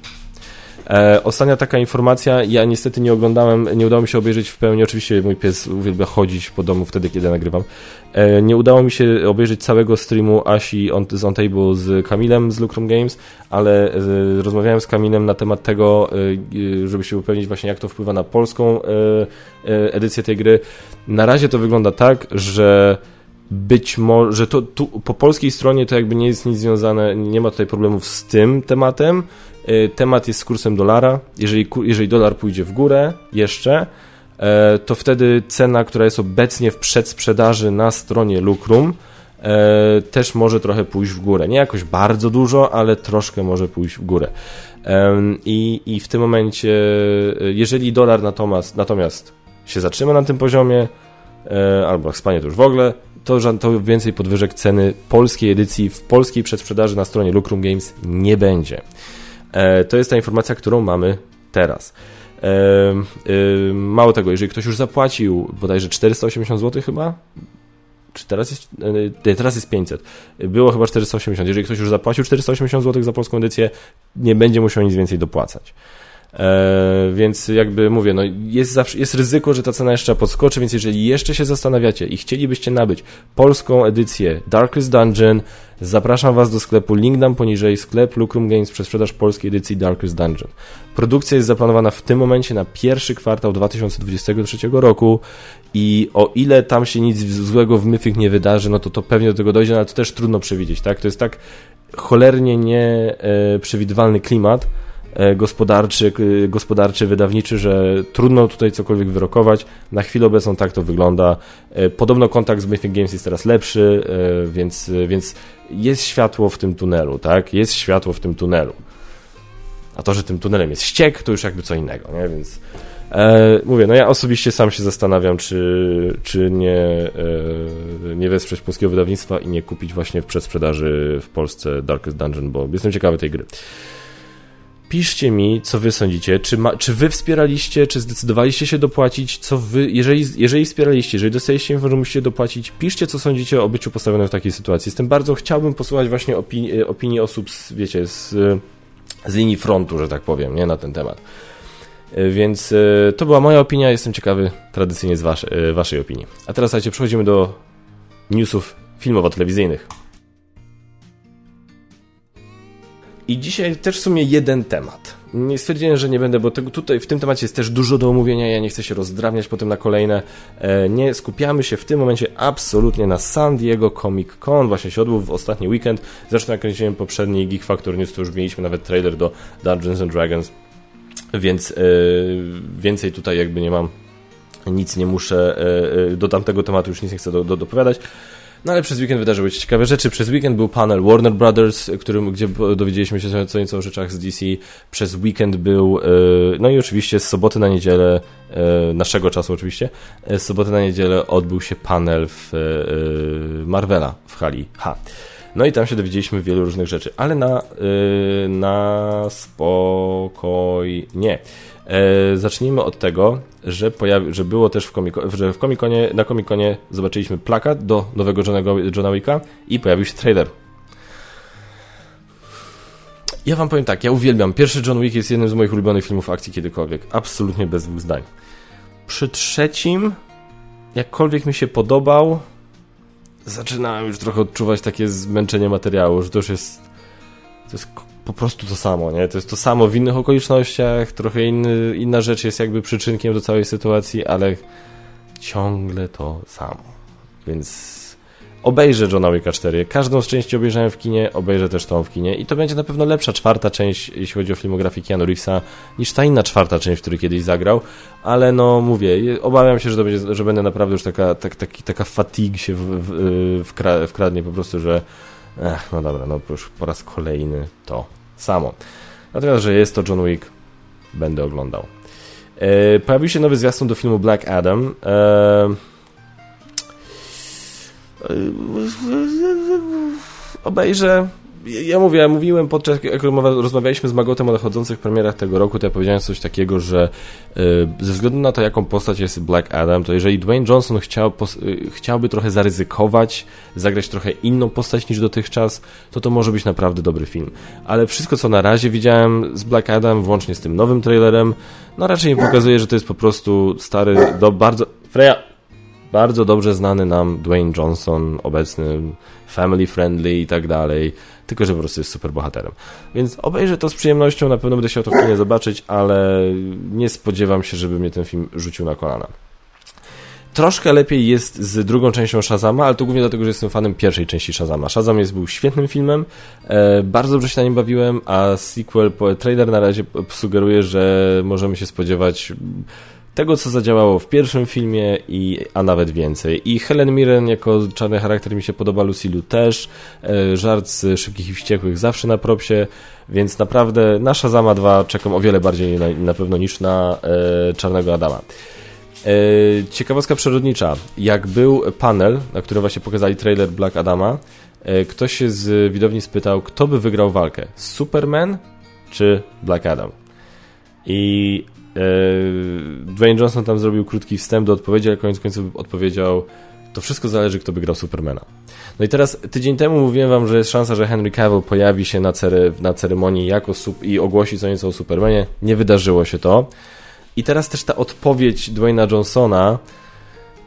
E, ostatnia taka informacja, ja niestety nie oglądałem, nie udało mi się obejrzeć w pełni, oczywiście mój pies uwielbia chodzić po domu wtedy, kiedy nagrywam. E, nie udało mi się obejrzeć całego streamu Asi on, z On Table z Kamilem z Lucrum Games, ale e, rozmawiałem z Kamilem na temat tego, e, żeby się upewnić właśnie jak to wpływa na polską e, e, edycję tej gry. Na razie to wygląda tak, że być może, że to tu, po polskiej stronie to jakby nie jest nic związane, nie ma tutaj problemów z tym tematem, Y, temat jest z kursem dolara. Jeżeli, jeżeli dolar pójdzie w górę jeszcze, e, to wtedy cena, która jest obecnie w przedsprzedaży na stronie Lucrum, e, też może trochę pójść w górę. Nie jakoś bardzo dużo, ale troszkę może pójść w górę. I, i w tym momencie, e, jeżeli dolar natomiast, natomiast się zatrzyma na tym poziomie, albo Hiszpania to już w ogóle, to, to więcej podwyżek ceny polskiej edycji w polskiej przedsprzedaży na stronie Lucrum Games nie będzie. E, to jest ta informacja, którą mamy teraz. mało tego, jeżeli ktoś już zapłacił bodajże 480 zł chyba, czy teraz jest, nie, teraz jest 500, było chyba 480, jeżeli ktoś już zapłacił 480 zł za polską edycję, nie będzie musiał nic więcej dopłacać. E, więc jakby mówię, no jest, zawsze, jest ryzyko, że ta cena jeszcze podskoczy, więc jeżeli jeszcze się zastanawiacie i chcielibyście nabyć polską edycję Darkest Dungeon, zapraszam Was do sklepu, link dam poniżej, sklep Lucrum Games przez sprzedaż polskiej edycji Darkest Dungeon. Produkcja jest zaplanowana w tym momencie na pierwszy kwartał 2023 roku i o ile tam się nic złego w Mythic nie wydarzy, no to to pewnie do tego dojdzie, no ale to też trudno przewidzieć, tak? To jest tak cholernie nieprzewidywalny klimat, E, gospodarczy, gospodarczy, wydawniczy, że trudno tutaj cokolwiek wyrokować. Na chwilę obecną tak to wygląda. E, podobno kontakt z Mythic Games jest teraz lepszy, e, więc, więc jest światło w tym tunelu, tak? Jest światło w tym tunelu. A to, że tym tunelem jest ściek, to już jakby co innego, nie? Więc e, mówię, no ja osobiście sam się zastanawiam, czy, czy nie, e, nie wesprzeć polskiego wydawnictwa i nie kupić właśnie w przedsprzedaży w Polsce Darkest Dungeon, bo jestem ciekawy tej gry. Piszcie mi, co wy sądzicie. Czy, ma, czy wy wspieraliście, czy zdecydowaliście się dopłacić? Co wy, jeżeli, jeżeli wspieraliście, jeżeli dostaliście info, że musicie dopłacić, piszcie, co sądzicie o byciu postawionym w takiej sytuacji. Jestem bardzo, chciałbym posłuchać właśnie opinii, opinii osób, z, wiecie, z, z linii frontu, że tak powiem, nie na ten temat. E, więc e, to była moja opinia, jestem ciekawy tradycyjnie z wasze, e, waszej opinii. A teraz, słuchajcie, przechodzimy do newsów filmowo-telewizyjnych. I dzisiaj też w sumie jeden temat. Nie stwierdziłem, że nie będę, bo tego tutaj w tym temacie jest też dużo do omówienia, ja nie chcę się rozdrabniać potem na kolejne. E, nie skupiamy się w tym momencie absolutnie na San Diego Comic Con, właśnie się odbył w ostatni weekend. Zresztą jak kręciłem poprzedni Geek Factor News, to już mieliśmy nawet trailer do Dungeons and Dragons, więc e, więcej tutaj jakby nie mam, nic nie muszę, e, do tamtego tematu już nic nie chcę do, do, dopowiadać. No ale przez weekend wydarzyły się ciekawe rzeczy. Przez weekend był panel Warner Brothers, którym, gdzie dowiedzieliśmy się co nieco o rzeczach z DC. Przez weekend był, e, no i oczywiście z soboty na niedzielę, e, naszego czasu oczywiście, e, z soboty na niedzielę odbył się panel w Marvela w hali H. No i tam się dowiedzieliśmy wielu różnych rzeczy, ale na, na spokojnie. Zacznijmy od tego, że, pojawi, że było też w komiko, że w komikonie, na komikonie zobaczyliśmy plakat do nowego Johnego, Johna Wicka i pojawił się trailer. Ja wam powiem tak, ja uwielbiam. Pierwszy John Wick jest jednym z moich ulubionych filmów akcji kiedykolwiek. Absolutnie bez dwóch zdań. Przy trzecim, jakkolwiek mi się podobał, zaczynałem już trochę odczuwać takie zmęczenie materiału, że to już jest to jest po prostu to samo, nie? To jest to samo w innych okolicznościach, trochę inny, inna rzecz jest jakby przyczynkiem do całej sytuacji, ale ciągle to samo. Więc obejrzę Johna Wicka 4. Każdą z części obejrzałem w kinie, obejrzę też tą w kinie i to będzie na pewno lepsza czwarta część, jeśli chodzi o filmografię Keanu Reevesa, niż ta inna czwarta część, w której kiedyś zagrał, ale no mówię, obawiam się, że, to będzie, że będę naprawdę już taka, tak, taki, taka fatigue się w, w, wkradnie po prostu, że Ech, no dobra, no już po raz kolejny to samo. Natomiast, że jest to John Wick, będę oglądał. E, pojawił się nowy zwiastun do filmu Black Adam. E, obejrzę ja mówię, ja mówiłem podczas, jak rozmawialiśmy z Magotem o nadchodzących premierach tego roku, to ja powiedziałem coś takiego, że yy, ze względu na to, jaką postać jest Black Adam, to jeżeli Dwayne Johnson chciał, yy, chciałby trochę zaryzykować, zagrać trochę inną postać niż dotychczas, to to może być naprawdę dobry film. Ale wszystko, co na razie widziałem z Black Adam, włącznie z tym nowym trailerem, no raczej mi pokazuje, że to jest po prostu stary, do bardzo... Freya! Bardzo dobrze znany nam Dwayne Johnson, obecny family friendly i tak dalej tylko że po prostu jest super bohaterem. Więc obejrzę to z przyjemnością, na pewno będę chciał to w kinie zobaczyć, ale nie spodziewam się, żeby mnie ten film rzucił na kolana. Troszkę lepiej jest z drugą częścią Shazama, ale to głównie dlatego, że jestem fanem pierwszej części Shazama. Shazam jest, był świetnym filmem, e, bardzo dobrze się na nim bawiłem, a sequel, trailer na razie sugeruje, że możemy się spodziewać tego, co zadziałało w pierwszym filmie, i, a nawet więcej. I Helen Mirren jako czarny charakter mi się podoba, Lucy Liu też. E, żart z Szybkich i Wściekłych zawsze na propsie, więc naprawdę nasza Zama 2 czekam o wiele bardziej na, na pewno niż na e, Czarnego Adama. E, ciekawostka przyrodnicza. Jak był panel, na którym właśnie pokazali trailer Black Adama, e, ktoś się z widowni spytał, kto by wygrał walkę? Superman czy Black Adam? I Dwayne Johnson tam zrobił krótki wstęp do odpowiedzi, ale koniec końców odpowiedział to wszystko zależy, kto by grał Supermana. No i teraz tydzień temu mówiłem wam, że jest szansa, że Henry Cavill pojawi się na, cery, na ceremonii jako i ogłosi co nieco o Supermanie. Nie wydarzyło się to. I teraz też ta odpowiedź Dwayna Johnsona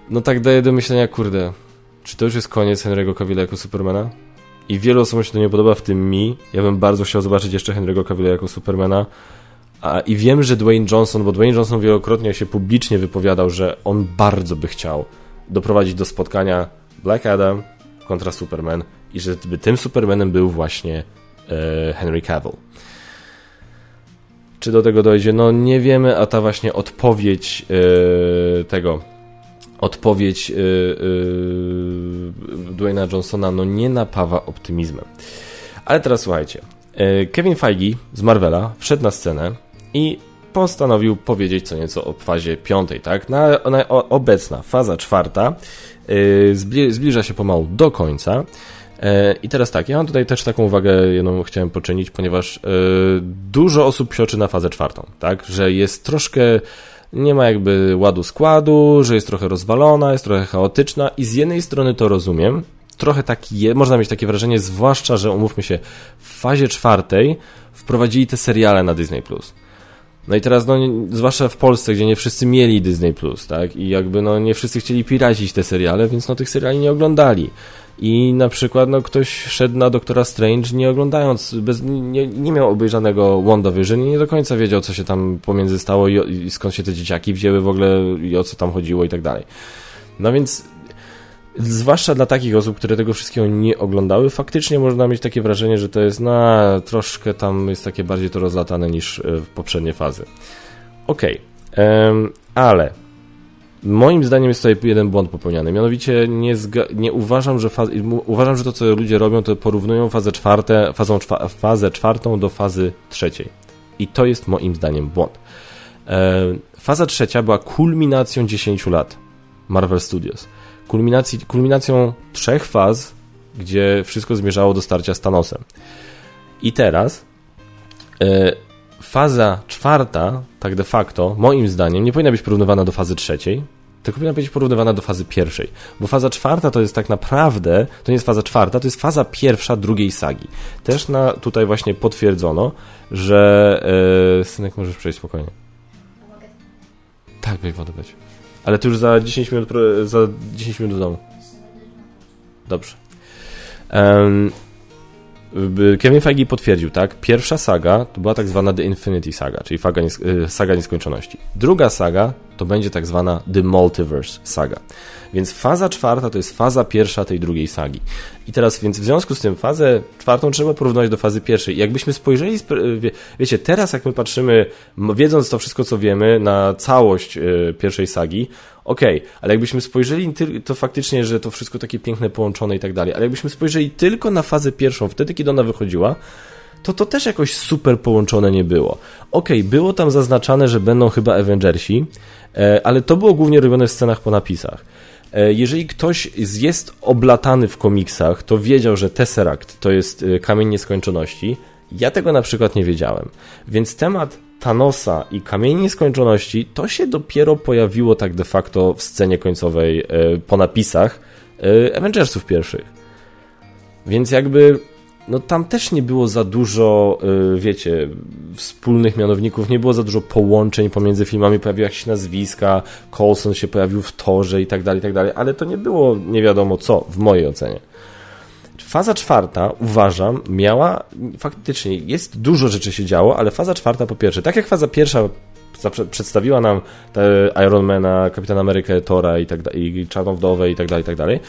no tak daje do myślenia, kurde, czy to już jest koniec Henry'ego Cavilla jako Supermana? I wielu osobom się to nie podoba, w tym mi. Ja bym bardzo chciał zobaczyć jeszcze Henry'ego Cavilla jako Supermana. I wiem, że Dwayne Johnson, bo Dwayne Johnson wielokrotnie się publicznie wypowiadał, że on bardzo by chciał doprowadzić do spotkania Black Adam kontra Superman i że by tym Supermanem był właśnie e, Henry Cavill. Czy do tego dojdzie? No nie wiemy, a ta właśnie odpowiedź e, tego odpowiedź yy, yy, Dwayna Johnsona no nie napawa optymizmem. Ale teraz słuchajcie. Kevin Feige z Marvela wszedł na scenę i postanowił powiedzieć co nieco o fazie piątej, tak? Na, na obecna faza czwarta yy, zbli zbliża się pomału do końca. Yy, I teraz tak, ja mam tutaj też taką uwagę jedną chciałem poczynić, ponieważ yy, dużo osób psioczy na fazę czwartą, tak? Że jest troszkę nie ma jakby ładu składu, że jest trochę rozwalona, jest trochę chaotyczna i z jednej strony to rozumiem, trochę tak je, można mieć takie wrażenie, zwłaszcza, że umówmy się, w fazie czwartej wprowadzili te seriale na Disney+. No i teraz, no, zwłaszcza w Polsce, gdzie nie wszyscy mieli Disney+, tak? I jakby, no, nie wszyscy chcieli piracić te seriale, więc, no, tych seriali nie oglądali i na przykład no, ktoś szedł na Doktora Strange nie oglądając, bez, nie, nie miał obejrzanego WandaVision i nie do końca wiedział, co się tam pomiędzy stało i, i skąd się te dzieciaki wzięły w ogóle i o co tam chodziło i tak dalej. No więc zwłaszcza dla takich osób, które tego wszystkiego nie oglądały, faktycznie można mieć takie wrażenie, że to jest na troszkę tam jest takie bardziej to rozlatane niż e, w poprzednie fazy. Okej, okay. ale Moim zdaniem jest tutaj jeden błąd popełniany. Mianowicie nie, nie uważam, że faz uważam, że to, co ludzie robią, to porównują fazę, czwarte, fazą fazę czwartą do fazy trzeciej. I to jest moim zdaniem błąd. E, faza trzecia była kulminacją 10 lat Marvel Studios. Kulminacji, kulminacją trzech faz, gdzie wszystko zmierzało do starcia z Thanosem. I teraz e, faza czwarta, tak de facto, moim zdaniem, nie powinna być porównywana do fazy trzeciej, tylko powinna być porównywana do fazy pierwszej. Bo faza czwarta to jest tak naprawdę, to nie jest faza czwarta, to jest faza pierwsza drugiej sagi. Też na, tutaj właśnie potwierdzono, że... Yy, synek, możesz przejść spokojnie. Tak, weź wodę być. Ale to już za 10 minut, za 10 minut do domu. Dobrze. Um, Kevin Feige potwierdził, tak? Pierwsza saga to była tak zwana The Infinity Saga, czyli y, saga nieskończoności. Druga saga to będzie tak zwana The Multiverse Saga. Więc faza czwarta to jest faza pierwsza tej drugiej sagi. I teraz, więc w związku z tym fazę czwartą trzeba porównać do fazy pierwszej. Jakbyśmy spojrzeli, wie, wiecie, teraz jak my patrzymy, wiedząc to wszystko, co wiemy, na całość y, pierwszej sagi, okej, okay, ale jakbyśmy spojrzeli, to faktycznie, że to wszystko takie piękne, połączone i tak dalej, ale jakbyśmy spojrzeli tylko na fazę pierwszą, wtedy, kiedy ona wychodziła, to to też jakoś super połączone nie było. Okej, okay, było tam zaznaczane, że będą chyba Avengersi, e, ale to było głównie robione w scenach po napisach. E, jeżeli ktoś jest oblatany w komiksach, to wiedział, że Tesseract to jest e, kamień nieskończoności. Ja tego na przykład nie wiedziałem. Więc temat Thanosa i Kamieni Nieskończoności to się dopiero pojawiło tak de facto w scenie końcowej e, po napisach Avengersów pierwszych. Więc jakby no tam też nie było za dużo, y, wiecie, wspólnych mianowników, nie było za dużo połączeń pomiędzy filmami, pojawiły się nazwiska, Coulson się pojawił w torze i tak dalej, i tak dalej, ale to nie było nie wiadomo co, w mojej ocenie. Faza czwarta, uważam, miała, faktycznie, jest dużo rzeczy się działo, ale faza czwarta po pierwsze, tak jak faza pierwsza przedstawiła nam Ironmana, Kapitan Amerykę, Tora i tak i Czarną Wdowę i tak dalej, i tak dalej,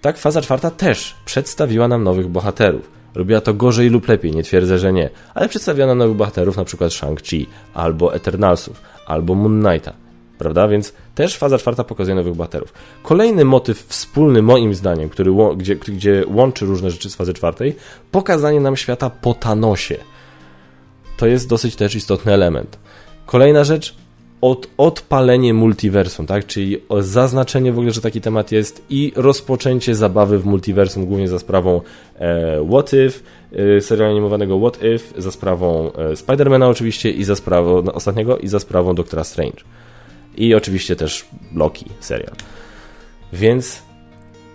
tak faza czwarta też przedstawiła nam nowych bohaterów. Robiła to gorzej lub lepiej, nie twierdzę, że nie, ale przedstawiano nowych bohaterów, na przykład Shang-Chi, albo Eternalsów, albo Moon Knighta, prawda? Więc też faza czwarta pokazuje nowych bohaterów. Kolejny motyw wspólny, moim zdaniem, który, gdzie, gdzie łączy różne rzeczy z fazy czwartej, pokazanie nam świata po Thanosie. To jest dosyć też istotny element. Kolejna rzecz, od, odpalenie multiversum, tak? Czyli zaznaczenie w ogóle, że taki temat jest i rozpoczęcie zabawy w multiversum, głównie za sprawą e, What If, e, serialu animowanego What If, za sprawą e, Spidermana oczywiście i za sprawą no, ostatniego i za sprawą Doktora Strange. I oczywiście też Loki serial. Więc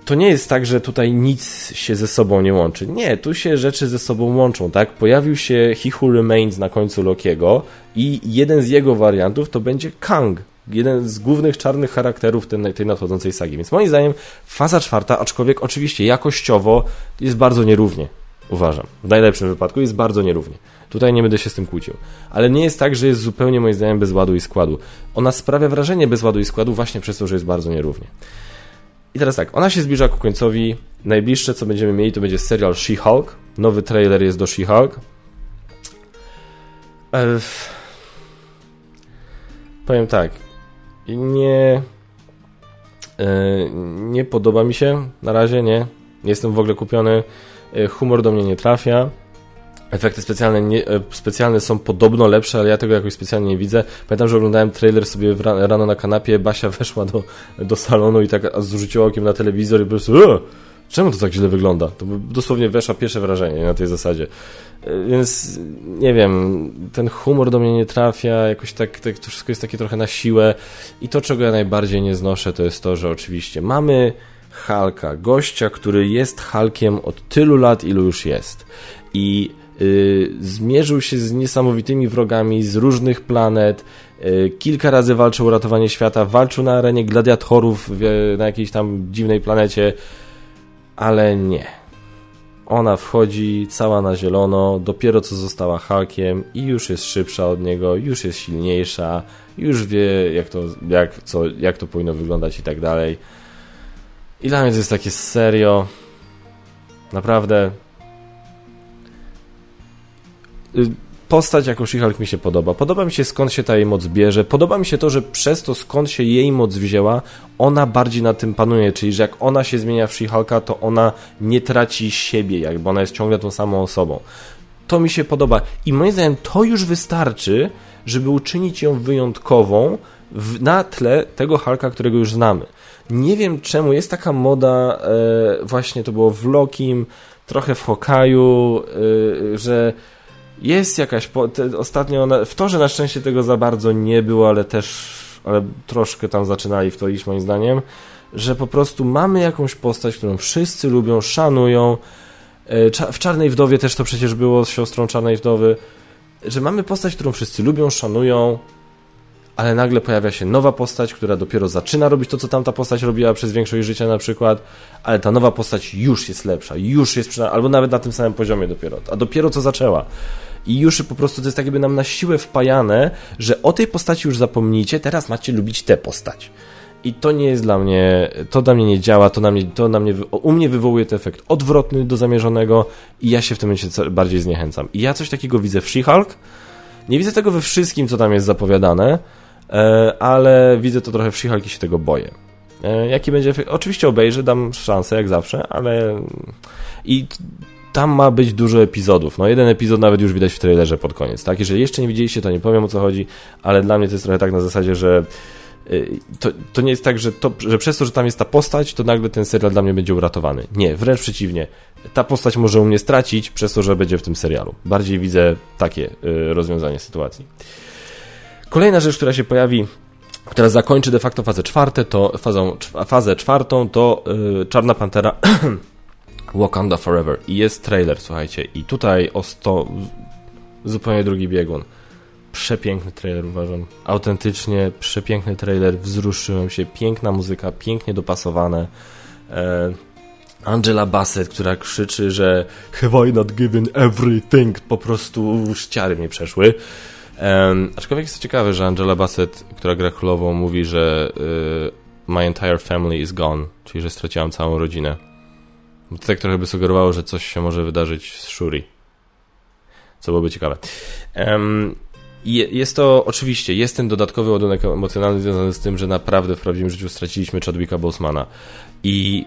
to nie jest tak, że tutaj nic się ze sobą nie łączy. Nie, tu się rzeczy ze sobą łączą, tak? Pojawił się He Who Remains na końcu Lokiego i jeden z jego wariantów to będzie Kang, jeden z głównych czarnych charakterów tej, tej nadchodzącej sagi. Więc moim zdaniem faza czwarta, aczkolwiek oczywiście jakościowo jest bardzo nierównie, uważam. W najlepszym wypadku jest bardzo nierównie. Tutaj nie będę się z tym kłócił. Ale nie jest tak, że jest zupełnie moim zdaniem bez ładu i składu. Ona sprawia wrażenie bez ładu i składu właśnie przez to, że jest bardzo nierównie. I teraz tak, ona się zbliża ku końcowi. Najbliższe, co będziemy mieli, to będzie serial She-Hulk. Nowy trailer jest do She-Hulk. Powiem tak, nie... E, nie podoba mi się na razie, nie. Jestem w ogóle kupiony. E, humor do mnie nie trafia. Efekty specjalne, nie, e, specjalne są podobno lepsze, ale ja tego jakoś specjalnie nie widzę. Pamiętam, że oglądałem trailer sobie rano na kanapie, Basia weszła do, do salonu i tak zrzuciła okiem na telewizor i po prostu czemu to tak źle wygląda? To dosłownie weszła pierwsze wrażenie na tej zasadzie. E, więc nie wiem, ten humor do mnie nie trafia, jakoś tak, tak to wszystko jest takie trochę na siłę i to, czego ja najbardziej nie znoszę, to jest to, że oczywiście mamy Halka, gościa, który jest Halkiem od tylu lat, ilu już jest. I zmierzył się z niesamowitymi wrogami z różnych planet, y, kilka razy walczył o ratowanie świata, walczył na arenie gladiatorów na jakiejś tam dziwnej planecie, ale nie. Ona wchodzi cała na zielono, dopiero co została Hulkiem i już jest szybsza od niego, już jest silniejsza, już wie jak to, jak, co, jak to powinno wyglądać i tak dalej. I dla mnie to jest takie serio. Naprawdę Y, postać jako She-Hulk mi się podoba. Podoba mi się skąd się ta jej moc bierze. Podoba mi się to, że przez to skąd się jej moc wzięła, ona bardziej na tym panuje, czyli że jak ona się zmienia w She-Hulka, to ona nie traci siebie, jakby ona jest ciągle tą samą osobą. To mi się podoba i moim zdaniem to już wystarczy, żeby uczynić ją wyjątkową w, na tle tego Hulka, którego już znamy. Nie wiem czemu jest taka moda, e, właśnie to było w Lokim, trochę w Hokaju, e, że jest jakaś. Po, te, ostatnio ona, w torze na szczęście tego za bardzo nie było, ale też ale troszkę tam zaczynali w to iść moim zdaniem, że po prostu mamy jakąś postać, którą wszyscy lubią, szanują. E, w Czarnej Wdowie też to przecież było z siostrą Czarnej Wdowy, że mamy postać, którą wszyscy lubią, szanują, ale nagle pojawia się nowa postać, która dopiero zaczyna robić to, co tamta postać robiła przez większość życia na przykład, ale ta nowa postać już jest lepsza, już jest, albo nawet na tym samym poziomie dopiero, a dopiero co zaczęła i już po prostu to jest tak jakby nam na siłę wpajane, że o tej postaci już zapomnijcie, teraz macie lubić tę postać. I to nie jest dla mnie, to dla mnie nie działa, to, na mnie, to na mnie, u mnie wywołuje ten efekt odwrotny do zamierzonego i ja się w tym momencie bardziej zniechęcam. I ja coś takiego widzę w She-Hulk, nie widzę tego we wszystkim, co tam jest zapowiadane, e, ale widzę to trochę w She-Hulk i się tego boję. E, jaki będzie efekt? Oczywiście obejrzę, dam szansę, jak zawsze, ale... I tam ma być dużo epizodów. No jeden epizod nawet już widać w trailerze pod koniec, tak? Jeżeli jeszcze nie widzieliście, to nie powiem o co chodzi, ale dla mnie to jest trochę tak na zasadzie, że y, to, to nie jest tak, że, to, że przez to, że tam jest ta postać, to nagle ten serial dla mnie będzie uratowany. Nie, wręcz przeciwnie. Ta postać może u mnie stracić przez to, że będzie w tym serialu. Bardziej widzę takie y, rozwiązanie sytuacji. Kolejna rzecz, która się pojawi która zakończy de facto fazę czwartą, to fazą, fazę czwartą to yy, Czarna Pantera Wakanda Forever i jest trailer, słuchajcie, i tutaj o 100 zupełnie drugi biegun. Przepiękny trailer uważam. Autentycznie przepiękny trailer, wzruszyłem się, piękna muzyka, pięknie dopasowane. E, Angela Bassett, która krzyczy, że Have I not given everything? Po prostu ściary mnie przeszły. Aczkolwiek jest to ciekawe, że Angela Bassett, która gra królową, mówi, że y, My entire family is gone, czyli że straciłam całą rodzinę. Bo to tak trochę by sugerowało, że coś się może wydarzyć z Shuri. Co byłoby ciekawe. Um, jest to, oczywiście, jest ten dodatkowy ładunek emocjonalny związany z tym, że naprawdę w prawdziwym życiu straciliśmy Chadwicka Bosemana. I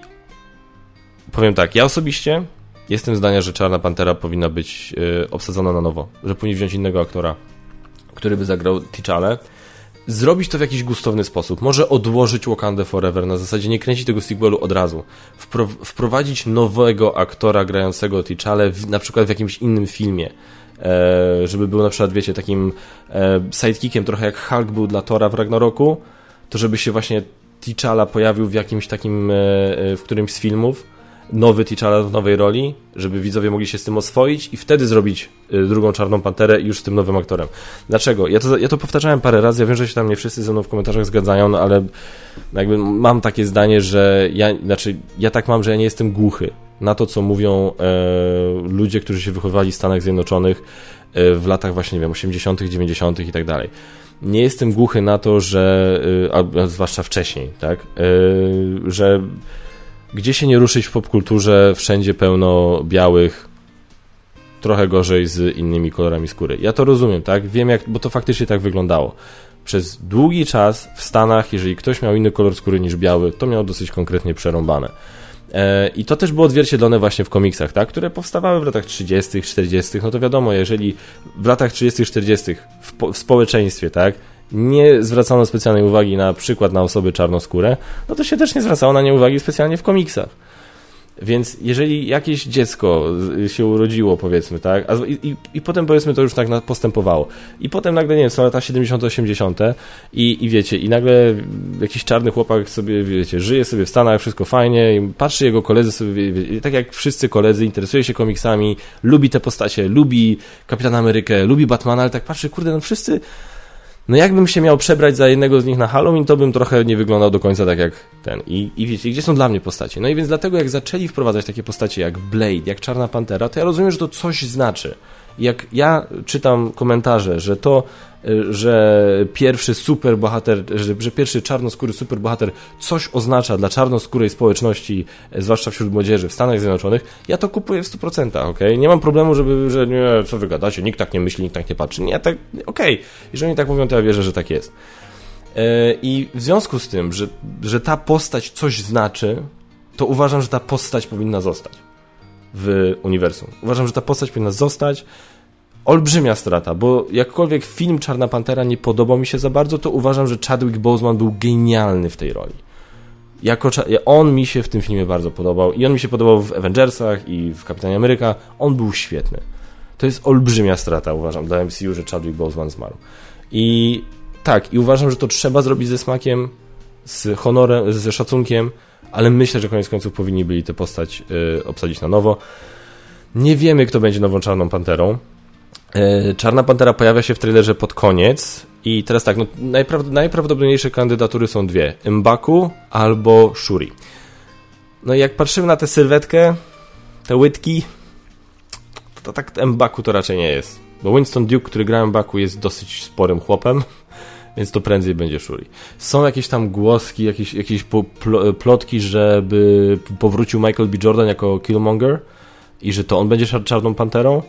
powiem tak, ja osobiście jestem zdania, że Czarna Pantera powinna być y, obsadzona na nowo. Że powinni wziąć innego aktora, który by zagrał T'Challę zrobić to w jakiś gustowny sposób. Może odłożyć Wakanda Forever, na zasadzie nie kręcić tego sequelu od razu. Wpro wprowadzić nowego aktora grającego T'Challę na przykład w jakimś innym filmie. E, żeby był na przykład, wiecie, takim e, sidekickiem, trochę jak Hulk był dla Tora w Ragnaroku, to żeby się właśnie T'Challa pojawił w jakimś takim, e, e w którymś z filmów nowy T'Challa w nowej roli, żeby widzowie mogli się z tym oswoić i wtedy zrobić y, drugą Czarną Panterę już z tym nowym aktorem. Dlaczego? Ja to, ja to powtarzałem parę razy, ja wiem, że się tam nie wszyscy ze mną w komentarzach zgadzają, no ale jakby mam takie zdanie, że ja, znaczy ja tak mam, że ja nie jestem głuchy na to, co mówią e, ludzie, którzy się wychowywali w Stanach Zjednoczonych e, w latach właśnie, nie wiem, 80., 90. i tak dalej. Nie jestem głuchy na to, że, e, a, zwłaszcza wcześniej, tak, e, że gdzie się nie ruszyć w popkulturze, wszędzie pełno białych, trochę gorzej z innymi kolorami skóry. Ja to rozumiem, tak? Wiem, jak, bo to faktycznie tak wyglądało. Przez długi czas w Stanach, jeżeli ktoś miał inny kolor skóry niż biały, to miał dosyć konkretnie przerąbane. E, I to też było odzwierciedlone właśnie w komiksach, tak? które powstawały w latach 30., 40. No to wiadomo, jeżeli w latach 30., 40. w, w społeczeństwie, tak, nie zwracano specjalnej uwagi na przykład na osoby czarnoskóre, no to się też nie zwracało na nie uwagi specjalnie w komiksach. Więc jeżeli jakieś dziecko się urodziło, powiedzmy, tak, a, i, i, potem powiedzmy to już tak postępowało, i potem nagle, nie wiem, są lata 70., 80. I, i wiecie, i nagle jakiś czarny chłopak sobie, wiecie, żyje sobie w Stanach, wszystko fajnie, i patrzy jego koledzy sobie, wiecie, tak jak wszyscy koledzy, interesuje się komiksami, lubi te postacie, lubi Kapitana Amerykę, lubi Batmana, ale tak patrzy, kurde, no wszyscy no jakbym się miał przebrać za jednego z nich na Halloween, to bym trochę nie wyglądał do końca tak jak ten. I, i wiecie, gdzie są dla mnie postacie? No i więc dlatego jak zaczęli wprowadzać takie postacie jak Blade, jak Czarna Pantera, to ja rozumiem, że to coś znaczy jak ja czytam komentarze, że to, y, że pierwszy superbohater, że, że pierwszy czarnoskóry superbohater coś oznacza dla czarnoskórej społeczności, e, zwłaszcza wśród młodzieży w Stanach Zjednoczonych, ja to kupuję w 100%, ok? Nie mam problemu, żeby, że nie, co wy gadacie, nikt tak nie myśli, nikt tak nie patrzy. Nie, tak, okej. Okay. Jeżeli oni tak mówią, to ja wierzę, że tak jest. E, I w związku z tym, że, że ta postać coś znaczy, to uważam, że ta postać powinna zostać w uniwersum. Uważam, że ta postać powinna zostać. Olbrzymia strata, bo jakkolwiek film Czarna Pantera nie podobał mi się za bardzo, to uważam, że Chadwick Boseman był genialny w tej roli. Jako, on mi się w tym filmie bardzo podobał i on mi się podobał w Avengersach i w Kapitanie Ameryka. On był świetny. To jest olbrzymia strata, uważam, dla MCU, że Chadwick Boseman zmarł. I tak, i uważam, że to trzeba zrobić ze smakiem, z honorem, ze szacunkiem, ale myślę, że koniec końców powinni byli tę postać y, obsadzić na nowo. Nie wiemy, kto będzie nową Czarną Panterą. Y, Czarna Pantera pojawia się w trailerze pod koniec i teraz tak, no, najprawd najprawdopodobniejsze kandydatury są dwie. Mbaku albo Shuri. No i jak patrzymy na tę sylwetkę, te łydki, to tak Mbaku to raczej nie jest. Bo Winston Duke, który gra Mbaku jest dosyć sporym chłopem więc to prędzej będzie Shuri. Są jakieś tam głoski, jakieś, jakieś plotki, żeby powrócił Michael B. Jordan jako Killmonger i że to on będzie Czarną Panterą,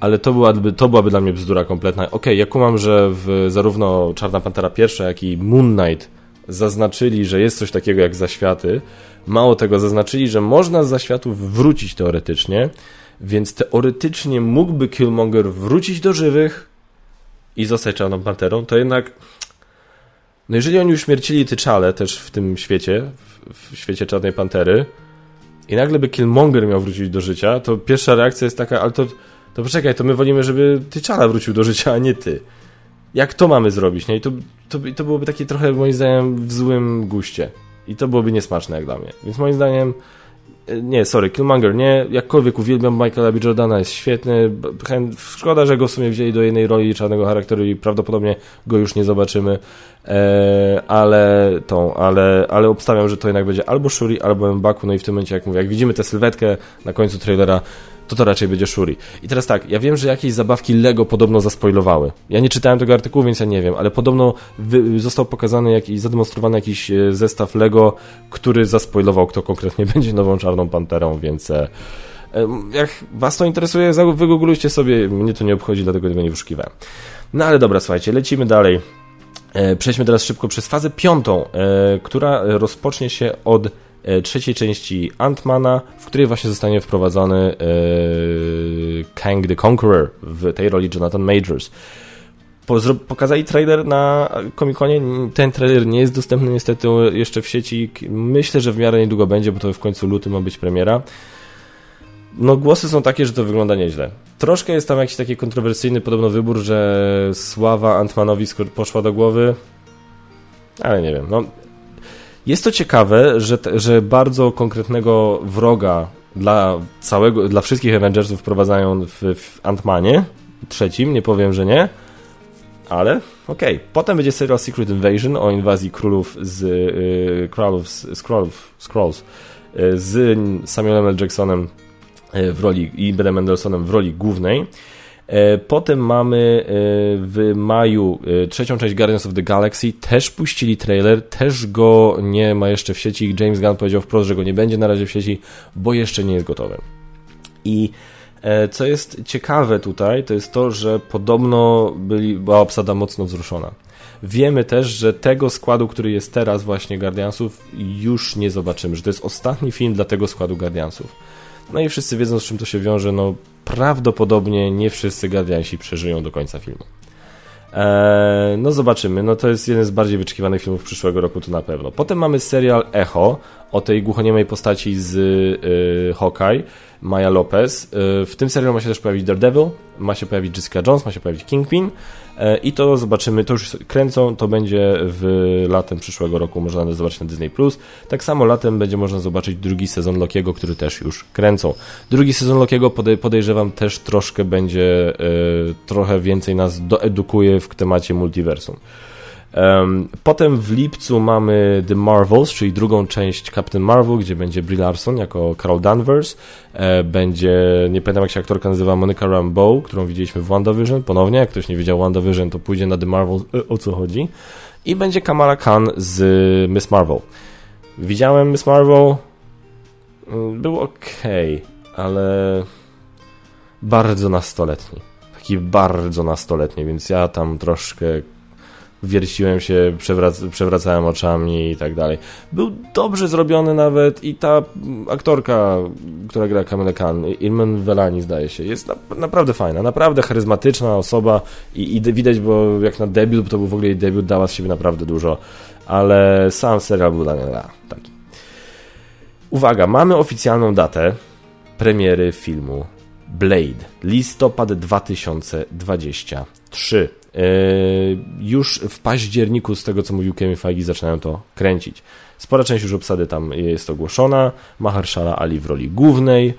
ale to byłaby, to byłaby dla mnie bzdura kompletna. Okej, okay, ja kumam, że w, zarówno Czarna Pantera pierwsza, jak i Moon Knight zaznaczyli, że jest coś takiego jak zaświaty. Mało tego, zaznaczyli, że można z zaświatów wrócić teoretycznie, więc teoretycznie mógłby Killmonger wrócić do żywych i zostać Czarną Panterą, to jednak no jeżeli oni już śmiercili Tyczale też w tym świecie, w, w świecie Czarnej Pantery i nagle by Killmonger miał wrócić do życia, to pierwsza reakcja jest taka, ale to, to poczekaj, to my wolimy, żeby Tyczala wrócił do życia, a nie ty. Jak to mamy zrobić? Nie? I to, to, to byłoby takie trochę moim zdaniem w złym guście. I to byłoby niesmaczne jak dla mnie. Więc moim zdaniem nie, sorry, Killmonger nie. Jakkolwiek uwielbiam Michaela B. Jordana, jest świetny. Szkoda, że go w sumie wzięli do jednej roli czarnego charakteru i prawdopodobnie go już nie zobaczymy. Eee, ale tą, ale, ale obstawiam, że to jednak będzie albo Shuri, albo Mbaku. No i w tym momencie, jak mówię, jak widzimy tę sylwetkę na końcu trailera, to to raczej będzie Shuri. I teraz tak, ja wiem, że jakieś zabawki Lego podobno zaspoilowały. Ja nie czytałem tego artykułu, więc ja nie wiem, ale podobno został pokazany jakiś, zademonstrowany jakiś e, zestaw Lego, który zaspoilował, kto konkretnie będzie nową Czarną Panterą, więc e, e, jak was to interesuje, wygooglujcie sobie, mnie to nie obchodzi, dlatego tego nie wyszukiwałem. No ale dobra, słuchajcie, lecimy dalej. Przejdźmy teraz szybko przez fazę piątą, która rozpocznie się od trzeciej części Antmana, w której właśnie zostanie wprowadzony e, Kang the Conqueror w tej roli Jonathan Majors. pokazali trailer na Comic-Conie. Ten trailer nie jest dostępny niestety jeszcze w sieci. Myślę, że w miarę niedługo będzie, bo to w końcu luty ma być premiera. No głosy są takie, że to wygląda nieźle. Troszkę jest tam jakiś taki kontrowersyjny podobno wybór, że sława Antmanowi poszła do głowy, ale nie wiem. No, jest to ciekawe, że, że bardzo konkretnego wroga dla całego, dla wszystkich Avengersów wprowadzają w, w Antmanie trzecim, nie powiem, że nie, ale okej. Okay. Potem będzie serial Secret Invasion o inwazji królów z yy, królów, z, królów, Scrolls yy, z Samuelem L. Jacksonem yy, w roli i Benem Mendelsonem w roli głównej. E, potem mamy e, w maju e, trzecią część Guardians of the Galaxy. Też puścili trailer, też go nie ma jeszcze w sieci. James Gunn powiedział wprost, że go nie będzie na razie w sieci, bo jeszcze nie jest gotowy. I co jest ciekawe tutaj, to jest to, że podobno byli, była obsada mocno wzruszona. Wiemy też, że tego składu, który jest teraz właśnie Guardiansów, już nie zobaczymy, że to jest ostatni film dla tego składu Guardiansów. No i wszyscy wiedzą, z czym to się wiąże, no prawdopodobnie nie wszyscy Guardiansi przeżyją do końca filmu. Eee, no zobaczymy, no to jest jeden z bardziej wyczekiwanych filmów przyszłego roku, to na pewno. Potem mamy serial Echo o tej głuchoniemej postaci z y, Hawkeye, Maya Lopez. Y, w tym serialu ma się też pojawić Daredevil, ma się pojawić Jessica Jones, ma się pojawić Kingpin i to zobaczymy, to już kręcą, to będzie w latem przyszłego roku, można zobaczyć na Disney+. Tak samo latem będzie można zobaczyć drugi sezon Lokiego, który też już kręcą. Drugi sezon Lokiego podejrzewam też troszkę będzie, e, trochę więcej nas doedukuje w temacie multiversum. Potem w lipcu mamy The Marvels, czyli drugą część Captain Marvel, gdzie będzie Brie Larson jako Carol Danvers. E, będzie, nie pamiętam jak się aktorka nazywa, Monica Rambeau, którą widzieliśmy w WandaVision. Ponownie, jak ktoś nie widział WandaVision, to pójdzie na The Marvels, e, o co chodzi. I będzie Kamala Khan z Miss Marvel. Widziałem Miss Marvel, mm, był ok, ale bardzo nastoletni. Taki bardzo nastoletni, więc ja tam troszkę wierciłem się, przewrac przewracałem oczami i tak dalej. Był dobrze zrobiony nawet i ta aktorka, która gra Kamele Khan, Ilmen Velani zdaje się, jest na naprawdę fajna, naprawdę charyzmatyczna osoba i, i widać, bo jak na debiut, to był w ogóle jej debiut, dała z siebie naprawdę dużo, ale sam serial był dla mnie taki. Uwaga, mamy oficjalną datę premiery filmu Blade, listopad 2023. E, już w październiku, z tego co mówił Kevin Feige, zaczynają to kręcić. Spora część już obsady tam jest ogłoszona. Mahershala Ali w roli głównej.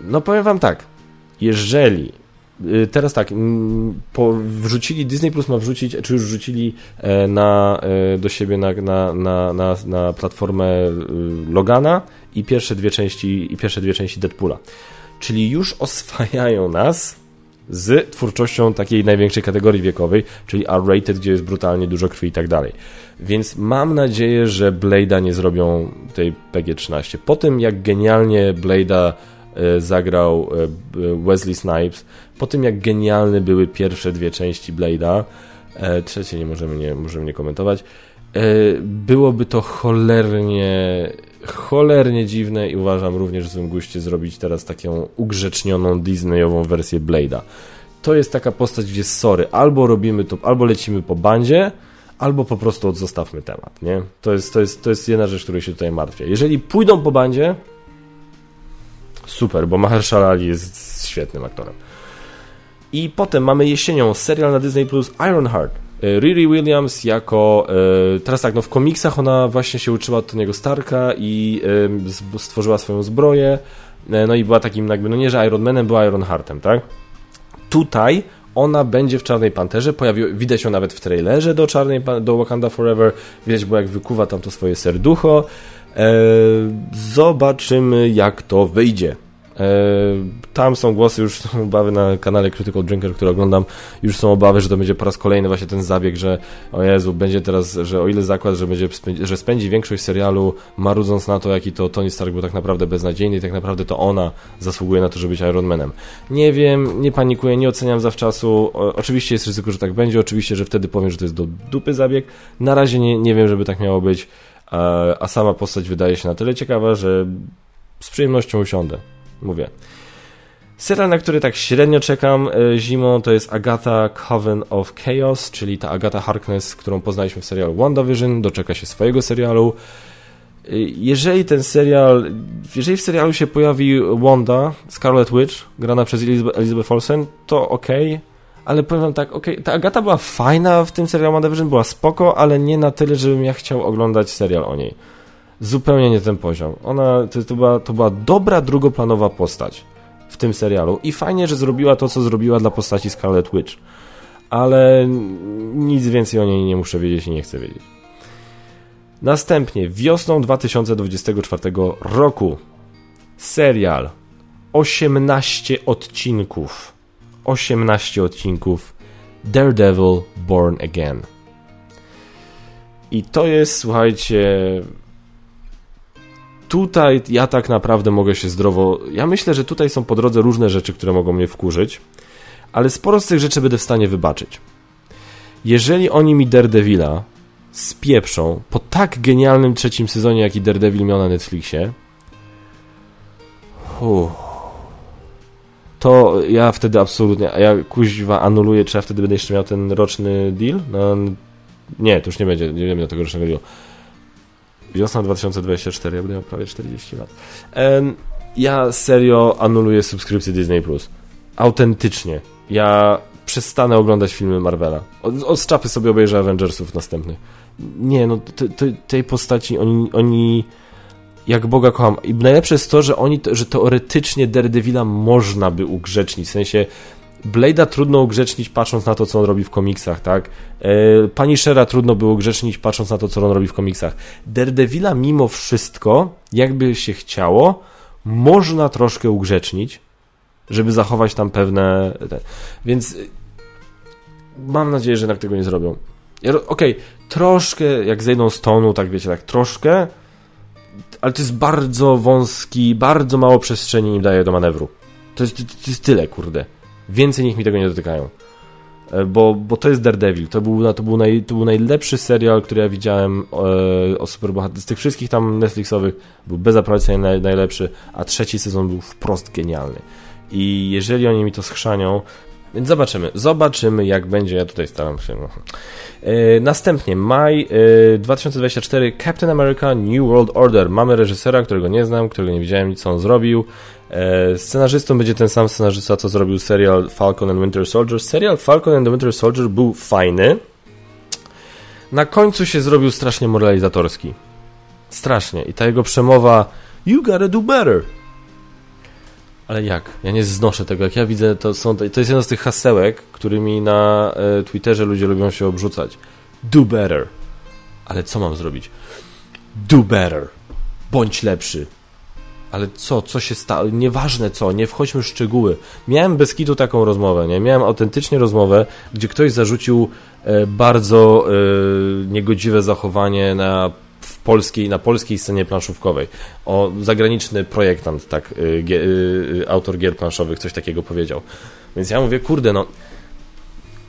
No powiem wam tak, jeżeli y, teraz tak, po, wrzucili, Disney Plus ma wrzucić, czy już wrzucili e, na, e, do siebie na, na, na, na, na platformę y, Logana i pierwsze dwie części, i pierwsze dwie części Deadpoola. Czyli już oswajają nas z twórczością takiej największej kategorii wiekowej, czyli R-rated, gdzie jest brutalnie dużo krwi i tak dalej. Więc mam nadzieję, że Blade'a nie zrobią tej PG-13. Po tym, jak genialnie Blade'a e, zagrał e, Wesley Snipes, po tym, jak genialne były pierwsze dwie części Blade'a, e, trzecie nie możemy nie, możemy nie komentować, byłoby to cholernie cholernie dziwne i uważam również w złym guście zrobić teraz taką ugrzecznioną Disneyową wersję Blade'a. To jest taka postać, gdzie sorry, albo robimy to, albo lecimy po bandzie, albo po prostu odzostawmy temat, nie? To jest, to jest, to jest jedna rzecz, której się tutaj martwię. Jeżeli pójdą po bandzie, super, bo Mahershala Ali jest świetnym aktorem. I potem mamy jesienią serial na Disney Plus Ironheart. E, Riri Williams jako, e, teraz tak, no w komiksach ona właśnie się uczyła od Tony'ego Starka i e, stworzyła swoją zbroję, no i była takim jakby, no nie, że Iron Manem, była Iron Heartem, tak? Tutaj ona będzie w Czarnej Panterze, pojawi, widać ją nawet w trailerze do Czarnej, do Wakanda Forever, widać było jak wykuwa tam to swoje serducho, zobaczymy jak to wyjdzie. E, tam są głosy, już są obawy na kanale Critical Drinker, który oglądam, już są obawy, że to będzie po raz kolejny właśnie ten zabieg, że o Jezu, będzie teraz, że o ile zakład, że, będzie że spędzi większość serialu marudząc na to, jaki to Tony Stark był tak naprawdę beznadziejny i tak naprawdę to ona zasługuje na to, żeby być Iron Manem. Nie wiem, nie panikuję, nie oceniam zawczasu. O, oczywiście jest ryzyko, że tak będzie, oczywiście, że wtedy powiem, że to jest do dupy zabieg. Na razie nie, nie wiem, żeby tak miało być, a, a sama postać wydaje się na tyle ciekawa, że z przyjemnością usiądę mówię. Serial, na który tak średnio czekam e, zimą, to jest Agatha Coven of Chaos, czyli ta Agatha Harkness, którą poznaliśmy w serialu WandaVision, doczeka się swojego serialu. E, jeżeli ten serial, jeżeli w serialu się pojawi Wanda, Scarlet Witch, grana przez Elizabeth Olsen, to ok, ale powiem wam tak, ok, ta Agata była fajna w tym serialu WandaVision, była spoko, ale nie na tyle, żebym ja chciał oglądać serial o niej. Zupełnie nie ten poziom. Ona, to, to, była, to była dobra drugoplanowa postać w tym serialu. I fajnie, że zrobiła to, co zrobiła dla postaci Scarlet Witch. Ale nic więcej o niej nie muszę wiedzieć i nie chcę wiedzieć. Następnie wiosną 2024 roku serial 18 odcinków 18 odcinków Daredevil Born Again. I to jest, słuchajcie, tutaj ja tak naprawdę mogę się zdrowo. Ja myślę, że tutaj są po drodze różne rzeczy, które mogą mnie wkurzyć, ale sporo z tych rzeczy będę w stanie wybaczyć. Jeżeli oni mi Daredevila spieprzą po tak genialnym trzecim sezonie, jaki Daredevil miał na Netflixie, uff, to ja wtedy absolutnie, ja kuźwa anuluję, czy ja wtedy będę jeszcze miał ten roczny deal? No, nie, to już nie będzie, nie wiem tego rocznego dealu. Wiosna 2024, ja będę miał prawie 40 lat. ja serio anuluję subskrypcję Disney+. Plus. Autentycznie. Ja przestanę oglądać filmy Marvela. Od, od czapy sobie obejrzę Avengersów następnych. Nie, no te, te, tej postaci, oni, oni jak Boga kocham. I najlepsze jest to, że oni, że teoretycznie Daredevila można by ugrzecznić, w sensie Blade'a trudno ugrzecznić patrząc na to, co on robi w komiksach, tak? E, Pani Shera trudno było ugrzecznić patrząc na to, co on robi w komiksach. Daredevila mimo wszystko, jakby się chciało, można troszkę ugrzecznić, żeby zachować tam pewne... Więc y, mam nadzieję, że jednak tego nie zrobią. Okej, okay, troszkę jak zejdą z tonu, tak wiecie, tak troszkę, ale to jest bardzo wąski, bardzo mało przestrzeni im daje do manewru. To jest, to jest tyle, kurde. Więcej niech mi tego nie dotykają. E, bo, bo to jest Daredevil. To był, to był, naj, to był najlepszy serial, który ja widziałem e, o superbohaterach. Z tych wszystkich tam Netflixowych był bezapelacyjnie naj, najlepszy, a trzeci sezon był wprost genialny. I jeżeli oni mi to schrzanią, więc zobaczymy. Zobaczymy, jak będzie. Ja tutaj staram się. No. E, następnie, maj e, 2024, Captain America New World Order. Mamy reżysera, którego nie znam, którego nie widziałem, co on zrobił. E, scenarzystą będzie ten sam scenarzysta, co zrobił serial Falcon and Winter Soldier. Serial Falcon and Winter Soldier był fajny. Na końcu się zrobił strasznie moralizatorski. Strasznie. I ta jego przemowa You gotta do better. Ale jak? Ja nie znoszę tego. Jak ja widzę, to, są, to jest jedno z tych hasełek, którymi na e, Twitterze ludzie lubią się obrzucać. Do better. Ale co mam zrobić? Do better. Bądź lepszy. Ale co? Co się stało? Nieważne co, nie wchodźmy w szczegóły. Miałem bez kitu taką rozmowę, nie? Miałem autentycznie rozmowę, gdzie ktoś zarzucił e, bardzo e, niegodziwe zachowanie na w polskiej, na polskiej scenie planszówkowej. O, zagraniczny projektant, tak, y, y, autor gier planszowych coś takiego powiedział. Więc ja mówię, kurde, no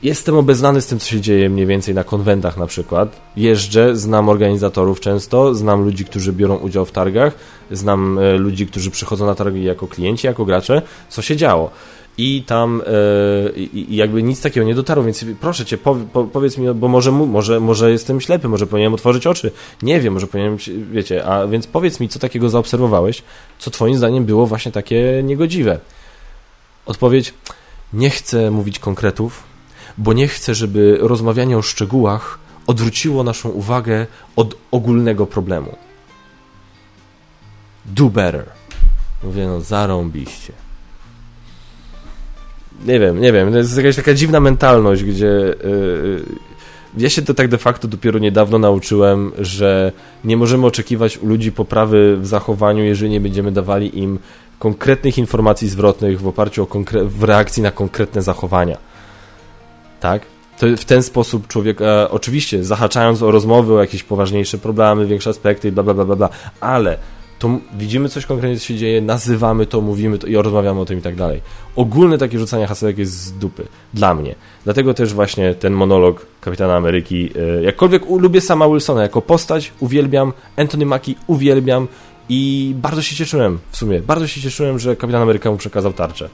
jestem obeznany z tym, co się dzieje mniej więcej na konwentach na przykład. Jeżdżę, znam organizatorów często, znam ludzi, którzy biorą udział w targach, znam e, ludzi, którzy przychodzą na targi jako klienci, jako gracze, co się działo i tam e, jakby nic takiego nie dotarło, więc proszę cię, po, po, powiedz mi, bo może, może, może jestem ślepy, może powinienem otworzyć oczy, nie wiem, może powinienem, wiecie, a więc powiedz mi, co takiego zaobserwowałeś, co twoim zdaniem było właśnie takie niegodziwe. Odpowiedź, nie chcę mówić konkretów, bo nie chcę, żeby rozmawianie o szczegółach odwróciło naszą uwagę od ogólnego problemu. Do better. Mówię, no zarąbiście nie wiem, nie wiem, to jest jakaś taka dziwna mentalność, gdzie yy, ja się to tak de facto dopiero niedawno nauczyłem, że nie możemy oczekiwać u ludzi poprawy w zachowaniu, jeżeli nie będziemy dawali im konkretnych informacji zwrotnych w oparciu o w reakcji na konkretne zachowania. Tak? To w ten sposób człowiek, e, oczywiście zahaczając o rozmowy, o jakieś poważniejsze problemy, większe aspekty, bla, bla, bla, bla, ale to widzimy coś konkretnie, co się dzieje, nazywamy to, mówimy to i rozmawiamy o tym i tak dalej. Ogólne takie rzucanie hasełek jest z dupy. Dla mnie. Dlatego też właśnie ten monolog Kapitana Ameryki, e, jakkolwiek lubię sama Wilsona jako postać, uwielbiam, Anthony Mackie uwielbiam i bardzo się cieszyłem w sumie, bardzo się cieszyłem, że Kapitan Ameryka mu przekazał tarczę.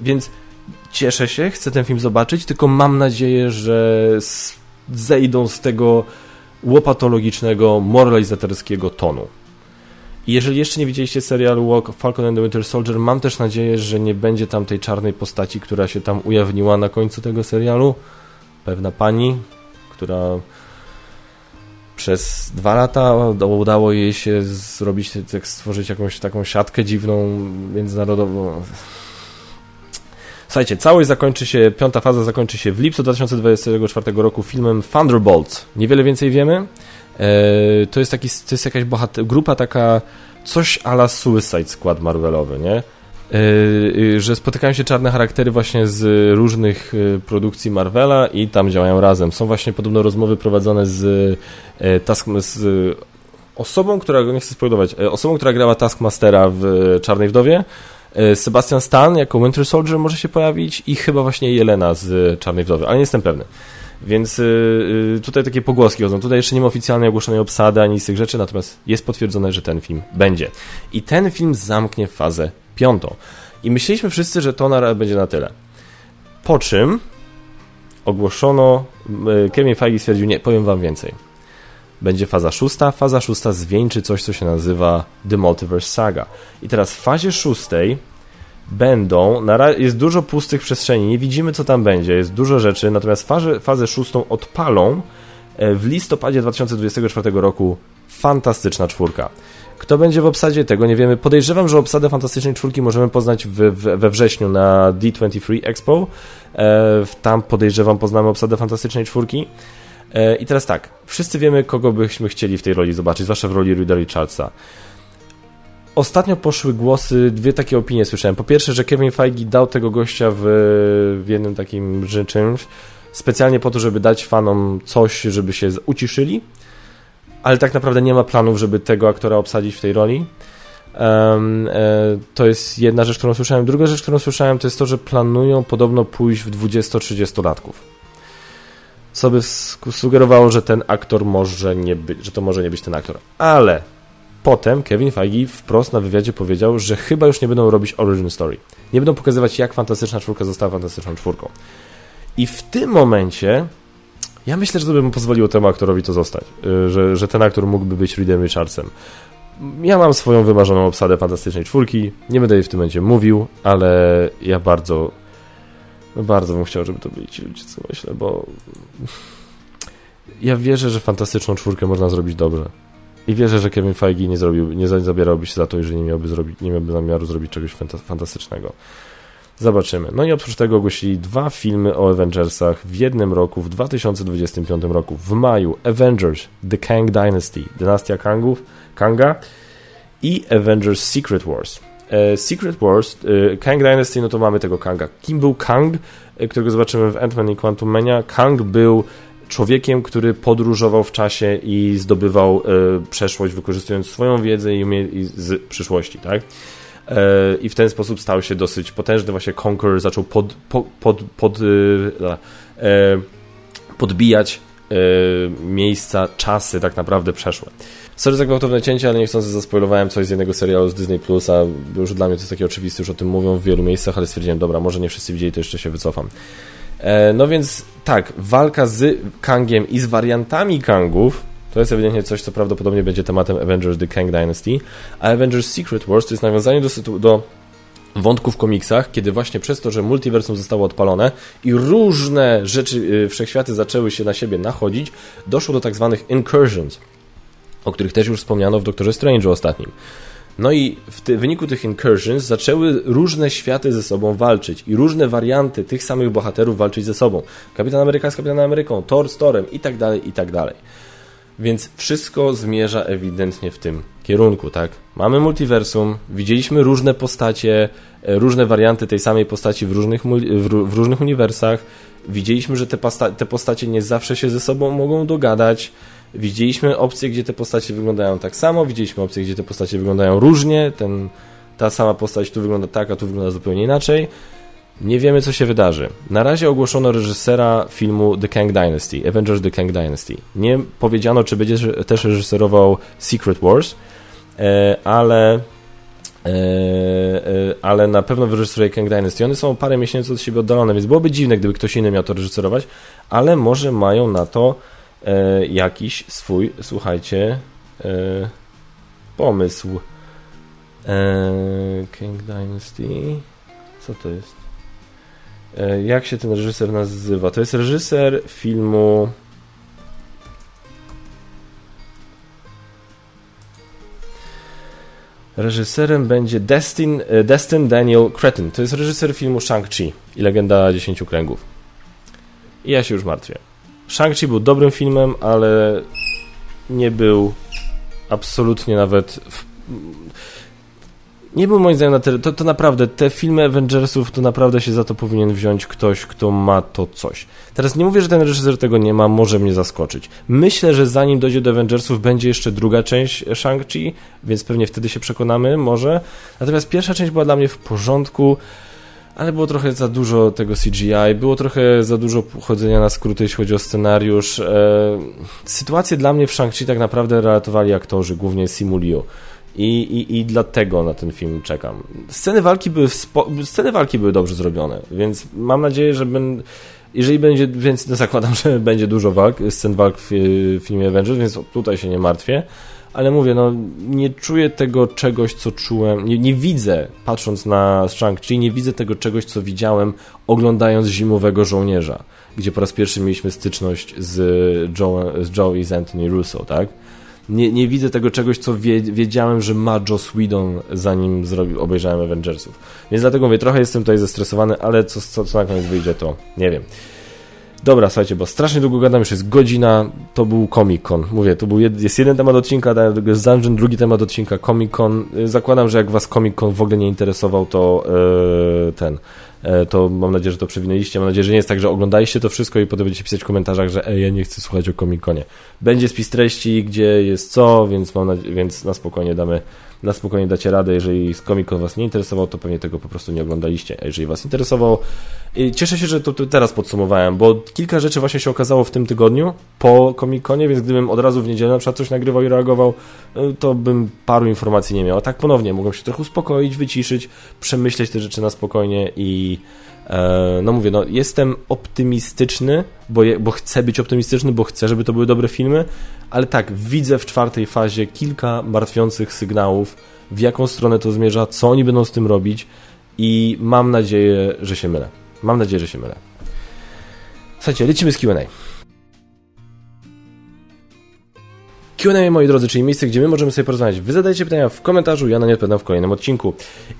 więc cieszę się, chcę ten film zobaczyć, tylko mam nadzieję, że zejdą z tego łopatologicznego, moralizatorskiego tonu. I jeżeli jeszcze nie widzieliście serialu Falcon and the Winter Soldier, mam też nadzieję, że nie będzie tam tej czarnej postaci, która się tam ujawniła na końcu tego serialu. Pewna pani, która przez dwa lata udało jej się zrobić, tak stworzyć jakąś taką siatkę dziwną, międzynarodową. Słuchajcie, całość zakończy się, piąta faza zakończy się w lipcu 2024 roku filmem Thunderbolts. Niewiele więcej wiemy. E, to jest, taki, to jest jakaś bohater, grupa taka, coś ala Suicide Squad Marvelowy, nie? E, e, że spotykają się czarne charaktery właśnie z różnych produkcji Marvela i tam działają razem. Są właśnie podobno rozmowy prowadzone z, task, z osobą, która, nie chcę spoilować, osobą, która grała Taskmastera w Czarnej Wdowie, Sebastian Stan jako Winter Soldier może się pojawić i chyba właśnie Jelena z Czarnej Wdowy, ale nie jestem pewny. Więc yy, tutaj takie pogłoski chodzą. Tutaj jeszcze nie ma oficjalnej ogłoszonej obsady ani z tych rzeczy, natomiast jest potwierdzone, że ten film będzie. I ten film zamknie fazę piątą. I myśleliśmy wszyscy, że to na, będzie na tyle. Po czym ogłoszono, Kevin Feige stwierdził, nie, powiem wam więcej. Będzie faza szósta. Faza szósta zwieńczy coś, co się nazywa The Multiverse Saga. I teraz w fazie szóstej będą, jest dużo pustych przestrzeni, nie widzimy co tam będzie, jest dużo rzeczy, natomiast fazę, fazę szóstą odpalą e, w listopadzie 2024 roku fantastyczna czwórka. Kto będzie w obsadzie, tego nie wiemy. Podejrzewam, że obsadę Fantastycznej Czwórki możemy poznać w, w, we wrześniu na D23 Expo. E, tam podejrzewam poznamy obsadę Fantastycznej Czwórki. E, I teraz tak, wszyscy wiemy, kogo byśmy chcieli w tej roli zobaczyć, zwłaszcza w roli Rida Richardsa. Ostatnio poszły głosy, dwie takie opinie słyszałem. Po pierwsze, że Kevin Feige dał tego gościa w, w jednym takim czymś specjalnie po to, żeby dać fanom coś, żeby się uciszyli, ale tak naprawdę nie ma planów, żeby tego aktora obsadzić w tej roli. Um, e, to jest jedna rzecz, którą słyszałem. Druga rzecz, którą słyszałem, to jest to, że planują podobno pójść w 20-30 latków. Co by sugerowało, że ten aktor może nie być, że to może nie być ten aktor. Ale Potem Kevin Feige wprost na wywiadzie powiedział, że chyba już nie będą robić origin story. Nie będą pokazywać, jak Fantastyczna Czwórka została Fantastyczną Czwórką. I w tym momencie ja myślę, że to bym pozwoliło temu aktorowi to zostać. Y, że, że ten aktor mógłby być Reedem Richardsem. Ja mam swoją wymarzoną obsadę Fantastycznej Czwórki. Nie będę jej w tym momencie mówił, ale ja bardzo bardzo bym chciał, żeby to byli ci ludzie, co myślę, bo ja wierzę, że Fantastyczną Czwórkę można zrobić dobrze. I wierzę, że Kevin Feige nie, zrobił, nie zabierałby się za to, jeżeli nie miałby, zrobić, nie miałby zamiaru zrobić czegoś fantastycznego. Zobaczymy. No i oprócz tego ogłosili dwa filmy o Avengersach w jednym roku, w 2025 roku. W maju Avengers The Kang Dynasty, dynastia Kangów, Kanga i Avengers Secret Wars. E, Secret Wars, e, Kang Dynasty, no to mamy tego Kanga. Kim był Kang, e, którego zobaczymy w Ant-Man i Quantum Mania? Kang był człowiekiem, który podróżował w czasie i zdobywał przeszłość, wykorzystując swoją wiedzę i, i z przyszłości, tak? I w ten sposób stał się dosyć potężny. Właśnie Conqueror zaczął pod, pod, pod, pod podbijać miejsca, czasy tak naprawdę przeszłe. Sorry za gwałtowne cięcie, ale niechcący zaspoilowałem coś z jednego serialu z Disney Plusa. Już dla mnie to jest takie oczywiste, już o tym mówią w wielu miejscach, ale stwierdziłem, dobra, może nie wszyscy widzieli, to jeszcze się wycofam. E, no więc tak, walka z Kangiem i z wariantami Kangów to jest ewidentnie coś, co prawdopodobnie będzie tematem Avengers The Kang Dynasty, a Avengers Secret Wars to jest nawiązanie do, do wątków w komiksach, kiedy właśnie przez to, że multiversum zostało odpalone i różne rzeczy, yy, wszechświaty zaczęły się na siebie nachodzić, doszło do tak zwanych incursions, o których też już wspomniano w Doktorze Strange ostatnim. No i w ty, wyniku tych incursions zaczęły różne światy ze sobą walczyć i różne warianty tych samych bohaterów walczyć ze sobą. Kapitan Ameryka z Kapitanem Ameryką, Thor z Torem i tak dalej, i tak dalej. Więc wszystko zmierza ewidentnie w tym kierunku, tak? Mamy multiversum, widzieliśmy różne postacie, różne warianty tej samej postaci w różnych, w różnych uniwersach. Widzieliśmy, że te, te postacie nie zawsze się ze sobą mogą dogadać. Widzieliśmy opcje, gdzie te postacie wyglądają tak samo, widzieliśmy opcje, gdzie te postacie wyglądają różnie, ten, ta sama postać tu wygląda tak, a tu wygląda zupełnie inaczej. Nie wiemy, co się wydarzy. Na razie ogłoszono reżysera filmu The Kang Dynasty, Avengers The Kang Dynasty. Nie powiedziano, czy będzie też reżyserował Secret Wars, e, ale ale na pewno wyreżyseruje Kang Dynasty. One są parę miesięcy od siebie oddalone, więc byłoby dziwne, gdyby ktoś inny miał to reżyserować, ale może mają na to jakiś swój, słuchajcie, pomysł. King Dynasty. Co to jest? Jak się ten reżyser nazywa? To jest reżyser filmu. Reżyserem będzie Destin, e, Destin Daniel Cretton. To jest reżyser filmu Shang-Chi i Legenda Dziesięciu Kręgów. I ja się już martwię. Shang-Chi był dobrym filmem, ale nie był absolutnie nawet w nie był moim zdaniem na tyle. To, to naprawdę, te filmy Avengersów, to naprawdę się za to powinien wziąć ktoś, kto ma to coś. Teraz nie mówię, że ten reżyser tego nie ma, może mnie zaskoczyć. Myślę, że zanim dojdzie do Avengersów, będzie jeszcze druga część Shang-Chi, więc pewnie wtedy się przekonamy, może. Natomiast pierwsza część była dla mnie w porządku ale było trochę za dużo tego CGI, było trochę za dużo chodzenia na skróty, jeśli chodzi o scenariusz. E, sytuację dla mnie w Shang-Chi tak naprawdę relatowali aktorzy, głównie Simu Liu. I, i, I dlatego na ten film czekam. Sceny walki były, sceny walki były dobrze zrobione, więc mam nadzieję, że ben, jeżeli będzie, więc zakładam, że będzie dużo walk, scen walk w, w filmie Avengers, więc tutaj się nie martwię. Ale mówię, no nie czuję tego czegoś, co czułem, nie, nie widzę, patrząc na Shang-Chi, nie widzę tego czegoś, co widziałem oglądając Zimowego Żołnierza, gdzie po raz pierwszy mieliśmy styczność z Joe, z Joe i z Anthony Russo, tak? Nie, nie widzę tego czegoś, co wie, wiedziałem, że ma Joss Whedon, zanim zrobił, obejrzałem Avengersów. Więc dlatego mówię, trochę jestem tutaj zestresowany, ale co, co, co na koniec wyjdzie, to nie wiem. Dobra, słuchajcie, bo strasznie długo gadam, już jest godzina, to był Comic Con. Mówię, to był jed, jest jeden temat odcinka, jest Dungeon, drugi temat odcinka Comic Con. Zakładam, że jak was Comic Con w ogóle nie interesował, to yy, ten to mam nadzieję, że to przewinęliście. Mam nadzieję, że nie jest tak, że oglądaliście to wszystko i potem będziecie pisać w komentarzach, że ej, ja nie chcę słuchać o Comic-Conie. Będzie spis treści, gdzie jest co, więc, mam nadzieję, więc na spokojnie damy na spokojnie dacie radę. Jeżeli Con Was nie interesował, to pewnie tego po prostu nie oglądaliście. A jeżeli Was interesował, cieszę się, że to, to teraz podsumowałem, bo kilka rzeczy właśnie się okazało w tym tygodniu po Comic Conie, więc gdybym od razu w niedzielę na przykład coś nagrywał i reagował, y, to bym paru informacji nie miał. A tak ponownie, mogłem się trochę uspokoić, wyciszyć, przemyśleć te rzeczy na spokojnie i no mówię, no jestem optymistyczny, bo, je, bo chcę być optymistyczny, bo chcę, żeby to były dobre filmy, ale tak, widzę w czwartej fazie kilka martwiących sygnałów, w jaką stronę to zmierza, co oni będą z tym robić i mam nadzieję, że się mylę. Mam nadzieję, że się mylę. Słuchajcie, lecimy z Q&A. Q&A, moi drodzy, czyli miejsce, gdzie my możemy sobie porozmawiać. Wy zadajcie pytania w komentarzu, ja na nie odpowiadam w kolejnym odcinku.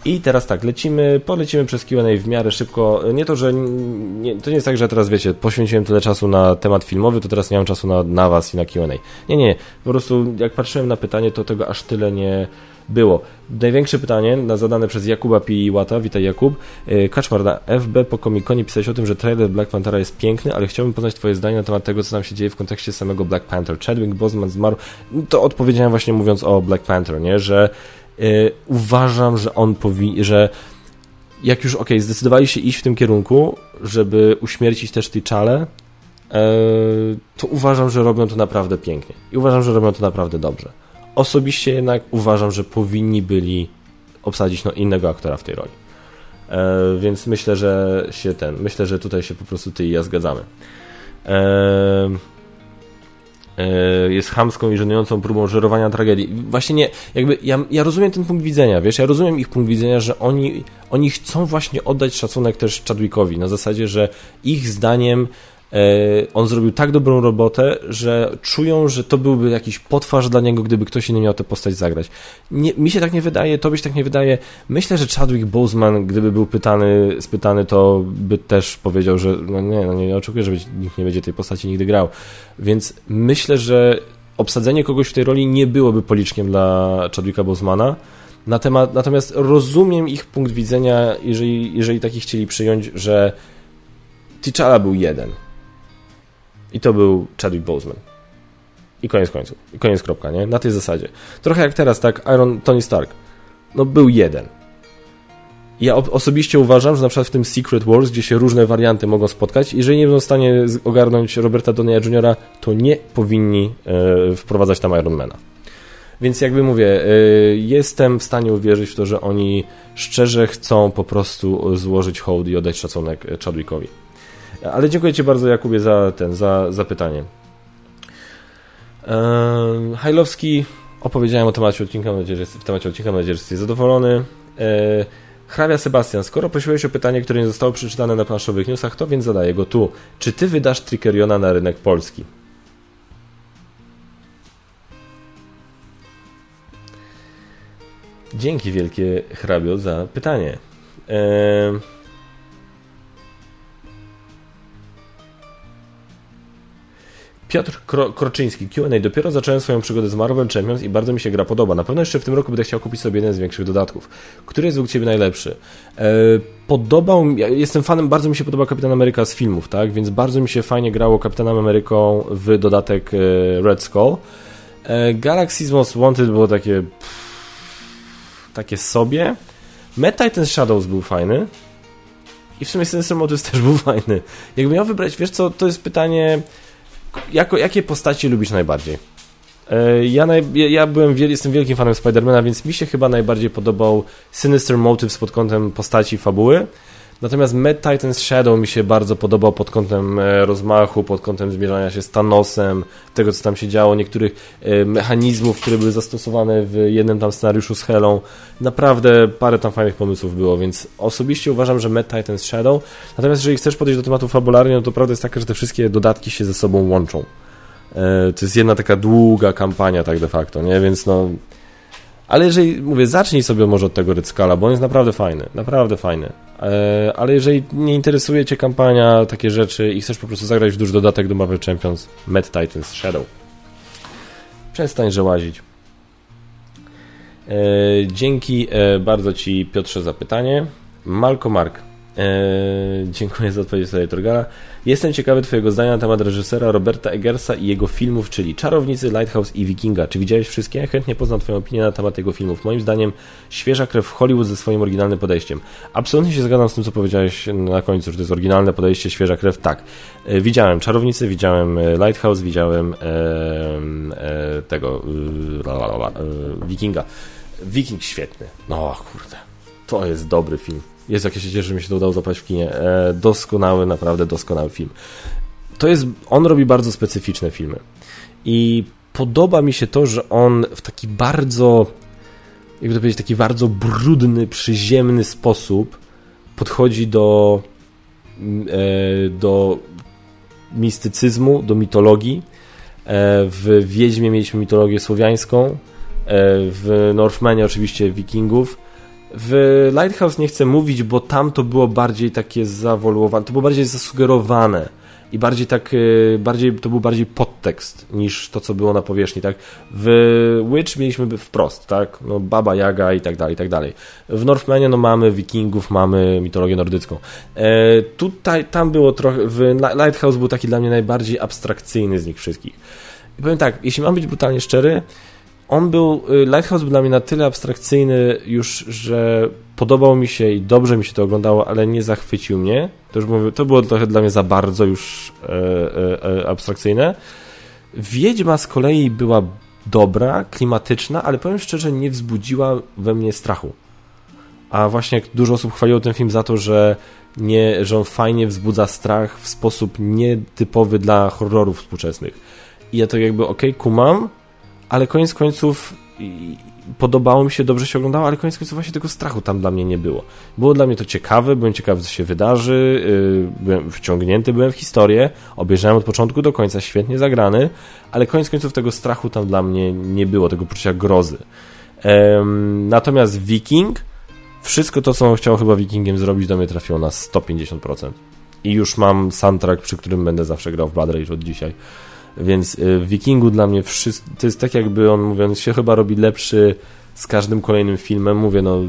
I teraz tak, lecimy, polecimy przez Q&A w miarę szybko. Nie to, że nie, to nie jest tak, że teraz wiecie, poświęciłem tyle czasu na temat filmowy, to teraz nie mam czasu na, na was i na Q&A. Nie, nie, po prostu jak patrzyłem na pytanie, to tego aż tyle nie było. Największe pytanie zadane przez Jakuba Piłata, witaj Jakub. E, Kaczmar na FB po Comic-Conie pisałeś o tym, że trailer Black Panthera jest piękny, ale chciałbym poznać twoje zdanie na temat tego, co tam się dzieje w kontekście samego Black Panther. Chadwick Boseman zmarł, no to odpowiedziałem właśnie mówiąc o Black Panther, nie, że yy, uważam, że on powinien, że jak już, ok, zdecydowali się iść w tym kierunku, żeby uśmiercić też T'Challę, yy, to uważam, że robią to naprawdę pięknie. I uważam, że robią to naprawdę dobrze. Osobiście jednak uważam, że powinni byli obsadzić no, innego aktora w tej roli. E, więc myślę, że się ten, myślę, że tutaj się po prostu ty i ja zgadzamy. E, e, jest chamską i żenującą próbą żerowania tragedii. Właśnie nie, jakby ja, ja rozumiem ten punkt widzenia, wiesz, ja rozumiem ich punkt widzenia, że oni, oni chcą właśnie oddać szacunek też Chadwickowi, na zasadzie, że ich zdaniem on zrobił tak dobrą robotę, że czują, że to byłby jakiś potwarz dla niego, gdyby ktoś inny miał tę postać zagrać. Nie, mi się tak nie wydaje, tobie się tak nie wydaje. Myślę, że Chadwick Boseman, gdyby był pytany, spytany, to by też powiedział, że no nie, no nie oczekuję, że nikt nie będzie tej postaci nigdy grał. Więc myślę, że obsadzenie kogoś w tej roli nie byłoby policzkiem dla Chadwicka Bosemana. Na temat, natomiast rozumiem ich punkt widzenia, jeżeli, jeżeli taki chcieli przyjąć, że T'Challa był jeden i to był Chadwick Boseman. I koniec końców. I koniec kropka, nie? Na tej zasadzie. Trochę jak teraz, tak? Iron Tony Stark. No był jeden. Ja osobiście uważam, że na przykład w tym Secret Wars, gdzie się różne warianty mogą spotkać, jeżeli nie będą w stanie ogarnąć Roberta Downey'a Jr., to nie powinni e, wprowadzać tam Ironmana. Więc jakby mówię, y, jestem w stanie uwierzyć w to, że oni szczerze chcą po prostu złożyć hołd i oddać szacunek Chadwickowi. Ale dziękuję Ci bardzo, Jakubie, za ten, za, za pytanie. Hajlowski, opowiedziałem o temacie odcinka, mam nadzieję, że, w temacie odcinka, mam nadzieję, że jesteś zadowolony. E, Hrabia Sebastian, skoro prosiłeś o pytanie, które nie zostało przeczytane na planszowych newsach, to więc zadaję go tu. Czy ty wydasz Trickeriona na rynek polski? Dzięki wielkie, hrabio, za pytanie. Eee... Piotr Kro Kroczyński, Q&A. Dopiero zacząłem swoją przygodę z Marvel Champions i bardzo mi się gra podoba. Na pewno jeszcze w tym roku będę chciał kupić sobie jeden z większych dodatków. Który jest według Ciebie najlepszy? E, podobał mi, ja jestem fanem, bardzo mi się podoba Kapitan Ameryka z filmów, tak? Więc bardzo mi się fajnie grało Kapitanem Ameryką w dodatek e, Red Skull. E, Galaxy's Most Wanted było takie... Pff, takie sobie. Meta Titans Shadows był fajny. I w sumie Sinister Motives też był fajny. Jakbym miał wybrać, wiesz co, to jest pytanie jako, jakie postaci lubisz najbardziej? E, ja, naj, ja byłem jestem wielkim fanem Spidermana, więc mi się chyba najbardziej podobał Sinister Motives pod kątem postaci fabuły. Natomiast Mad Titans Shadow mi się bardzo podobał pod kątem e, rozmachu, pod kątem zmierzania się z Thanosem, tego co tam się działo, niektórych e, mechanizmów, które były zastosowane w jednym tam scenariuszu z Helą. Naprawdę parę tam fajnych pomysłów było, więc osobiście uważam, że Mad Titans Shadow. Natomiast jeżeli chcesz podejść do tematu fabularnie, no to prawda jest taka, że te wszystkie dodatki się ze sobą łączą. E, to jest jedna taka długa kampania tak de facto, nie? Więc no ale jeżeli, mówię, zacznij sobie może od tego Ryckala, bo on jest naprawdę fajny, naprawdę fajny. E, ale jeżeli nie interesuje Cię kampania, takie rzeczy i chcesz po prostu zagrać w duży dodatek do Marvel Champions, Mad Titans Shadow. Przestań łazić. E, dzięki e, bardzo Ci Piotrze za pytanie. Malko Mark. Eee, dziękuję za odpowiedź Slayer Torgala. Jestem ciekawy Twojego zdania na temat reżysera Roberta Eggersa i jego filmów, czyli Czarownicy, Lighthouse i Wikinga. Czy widziałeś wszystkie? Chętnie poznam Twoją opinię na temat jego filmów. Moim zdaniem świeża krew w Hollywood ze swoim oryginalnym podejściem. Absolutnie się zgadzam z tym, co powiedziałeś na końcu, że to jest oryginalne podejście, świeża krew. Tak. E, widziałem Czarownicy, widziałem e, Lighthouse, widziałem e, e, tego e, Wikinga. Wiking świetny. No kurde. To jest dobry film. Jest jak ja się cieszę, że mi się to udało zapać w kinie. E, doskonały, naprawdę doskonały film. To jest, on robi bardzo specyficzne filmy. I podoba mi się to, że on w taki bardzo, jakby to powiedzieć, taki bardzo brudny, przyziemny sposób podchodzi do, e, do mistycyzmu, do mitologii. E, w Wiedźmie mieliśmy mitologię słowiańską, e, w Northmanie oczywiście wikingów, w Lighthouse nie chcę mówić, bo tam to było bardziej takie zawoluowane, to było bardziej zasugerowane i bardziej tak, e, bardziej, to był bardziej podtekst niż to, co było na powierzchni, tak? W Witch mieliśmy wprost, tak? No, Baba Jaga i tak dalej, i tak dalej. W Northmanie, no mamy wikingów, mamy mitologię nordycką. E, tutaj, tam było trochę, w Lighthouse był taki dla mnie najbardziej abstrakcyjny z nich wszystkich. I powiem tak, jeśli mam być brutalnie szczery, on był, y, Lighthouse był dla mnie na tyle abstrakcyjny już, że podobał mi się i dobrze mi się to oglądało, ale nie zachwycił mnie. To, już mówię, to było trochę dla mnie za bardzo już e, e, e, abstrakcyjne. Wiedźma z kolei była dobra, klimatyczna, ale powiem szczerze, nie wzbudziła we mnie strachu. A właśnie dużo osób chwaliło ten film za to, że, nie, że on fajnie wzbudza strach w sposób nietypowy dla horrorów współczesnych. I ja to jakby, okej, okay, kumam, ale koniec końców podobało mi się, dobrze się oglądało, ale koniec końców właśnie tego strachu tam dla mnie nie było. Było dla mnie to ciekawe, byłem ciekawy, co się wydarzy, y, byłem wciągnięty, byłem w historię, obejrzałem od początku do końca, świetnie zagrany, ale koniec końców tego strachu tam dla mnie nie było, tego poczucia grozy. Natomiast Viking, wszystko to, co chciał chyba Wikingiem zrobić, do mnie trafiło na 150%. I już mam soundtrack, przy którym będę zawsze grał w Blood Rage od dzisiaj. Więc y, w Wikingu dla mnie wszystko, to jest tak jakby on, mówiąc, się chyba robi lepszy z każdym kolejnym filmem. Mówię, no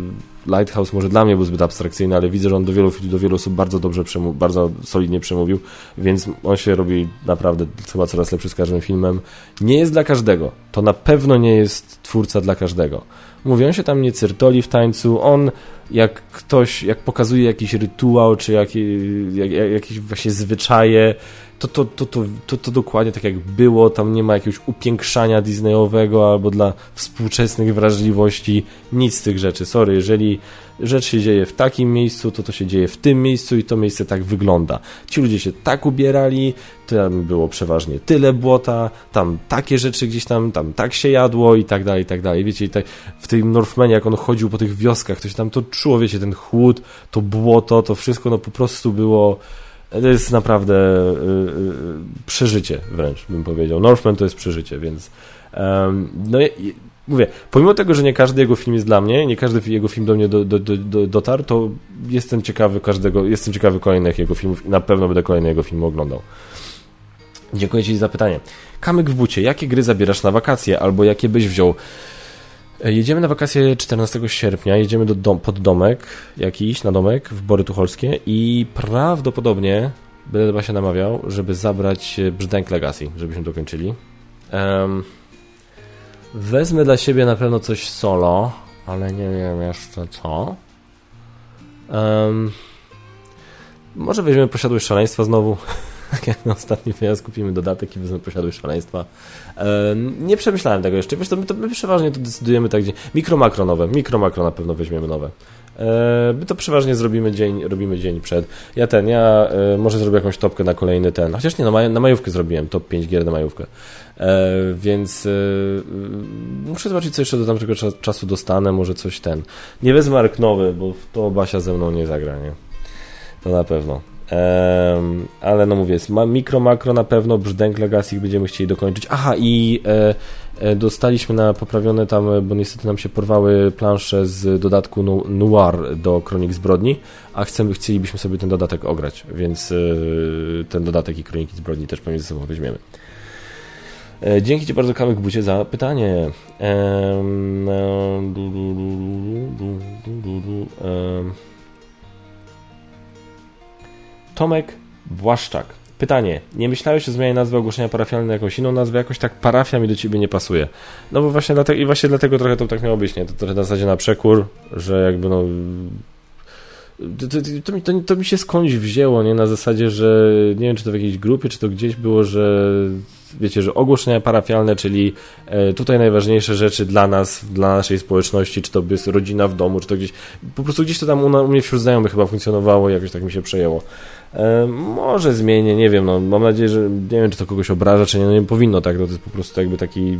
Lighthouse może dla mnie był zbyt abstrakcyjny, ale widzę, że on do wielu, do wielu osób bardzo dobrze, bardzo solidnie przemówił, więc on się robi naprawdę chyba coraz lepszy z każdym filmem. Nie jest dla każdego. To na pewno nie jest twórca dla każdego. Mówię, on się tam nie cyrtoli w tańcu, on jak ktoś, jak pokazuje jakiś rytuał, czy jak, jak, jakieś właśnie zwyczaje, to to, to, to, to, to dokładnie tak jak było, tam nie ma jakiegoś upiększania Disneyowego albo dla współczesnych wrażliwości, nic z tych rzeczy. Sorry, jeżeli rzecz się dzieje w takim miejscu, to to się dzieje w tym miejscu i to miejsce tak wygląda. Ci ludzie się tak ubierali, tam było przeważnie tyle błota, tam takie rzeczy gdzieś tam, tam tak się jadło i tak dalej, i tak dalej. Wiecie, tak w tym Northmanie, jak on chodził po tych wioskach, to się tam to czuło, wiecie, ten chłód, to błoto, to wszystko no po prostu było to jest naprawdę y, y, przeżycie wręcz, bym powiedział. Northman to jest przeżycie, więc no mówię, pomimo tego, że nie każdy jego film jest dla mnie, nie każdy jego film do mnie do, do, do, dotarł, to jestem ciekawy każdego, jestem ciekawy kolejnych jego filmów i na pewno będę kolejne jego filmy oglądał. Dziękuję Ci za pytanie. Kamyk w bucie, jakie gry zabierasz na wakacje albo jakie byś wziął? E, jedziemy na wakacje 14 sierpnia, jedziemy do dom, pod domek jakiś, na domek w Bory Tucholskie i prawdopodobnie będę chyba się namawiał, żeby zabrać Brzdęk Legacy, żebyśmy dokończyli. Um, wezmę dla siebie na pewno coś solo, ale nie wiem jeszcze co. Um, może weźmiemy Posiadłość Szaleństwa znowu. tak jak na ostatni wyjazd kupimy dodatek i wezmę posiadłość szaleństwa. nie przemyślałem tego jeszcze. Wiesz, to my, to my przeważnie to decydujemy tak, gdzie mikro, makro nowe. Mikro, makro na pewno weźmiemy nowe. my to przeważnie zrobimy dzień, robimy dzień przed. Ja ten, ja może zrobię jakąś topkę na kolejny ten. Chociaż nie, no, maj, na majówkę zrobiłem, top 5 gier na majówkę. Więc e, muszę zobaczyć, co jeszcze do tamtego czasu dostanę, może coś ten. Nie wezmę Ark nowy, bo to Basia ze mną nie zagra, nie? To na pewno ale no mówię, jest mikro, makro na pewno, brzdęk Legacy będziemy chcieli dokończyć. Aha, i e, e, dostaliśmy na poprawione tam, bo niestety nam się porwały plansze z dodatku Noir do Kronik Zbrodni, a chcemy, chcielibyśmy sobie ten dodatek ograć, więc e, ten dodatek i Kroniki Zbrodni też pewnie ze sobą weźmiemy. Dzięki Ci bardzo, Kamyk Bucie, za pytanie. Tomek Błaszczak. Pytanie. Nie myślałeś o zmianie nazwy ogłoszenia parafialnej na jakąś inną nazwę? Jakoś tak parafia mi do ciebie nie pasuje. No bo właśnie dlatego, i właśnie dlatego trochę to tak miało być, nie? To trochę na zasadzie na przekór, że jakby no... To, to, to, to, to mi się skądś wzięło, nie? Na zasadzie, że nie wiem, czy to w jakiejś grupie, czy to gdzieś było, że wiecie, że ogłoszenia parafialne, czyli e, tutaj najważniejsze rzeczy dla nas, dla naszej społeczności, czy to jest rodzina w domu, czy to gdzieś, po prostu gdzieś to tam u, mnie wśród znajomych chyba funkcjonowało, jakoś tak mi się przejęło. E, może zmienię, nie wiem, no, mam nadzieję, że nie wiem, czy to kogoś obraża, czy nie, no, nie powinno tak, no, to jest po prostu jakby taki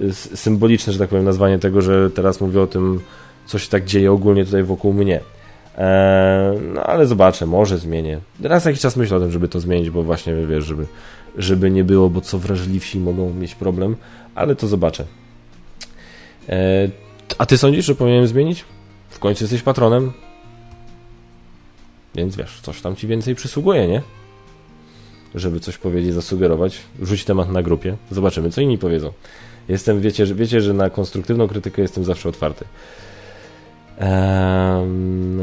e, symboliczne, że tak powiem, nazwanie tego, że teraz mówię o tym, co się tak dzieje ogólnie tutaj wokół mnie. Eee, no ale zobaczę, może zmienię. Raz jakiś czas myślę o tym, żeby to zmienić, bo właśnie wiesz, żeby, żeby nie było, bo co wrażliwsi mogą mieć problem, ale to zobaczę. Eee, a ty sądzisz, że powinienem zmienić? W końcu jesteś patronem, więc wiesz, coś tam ci więcej przysługuje, nie? Żeby coś powiedzieć, zasugerować, rzuć temat na grupie, zobaczymy, co inni powiedzą. Jestem, wiecie, że, wiecie, że na konstruktywną krytykę jestem zawsze otwarty. Um,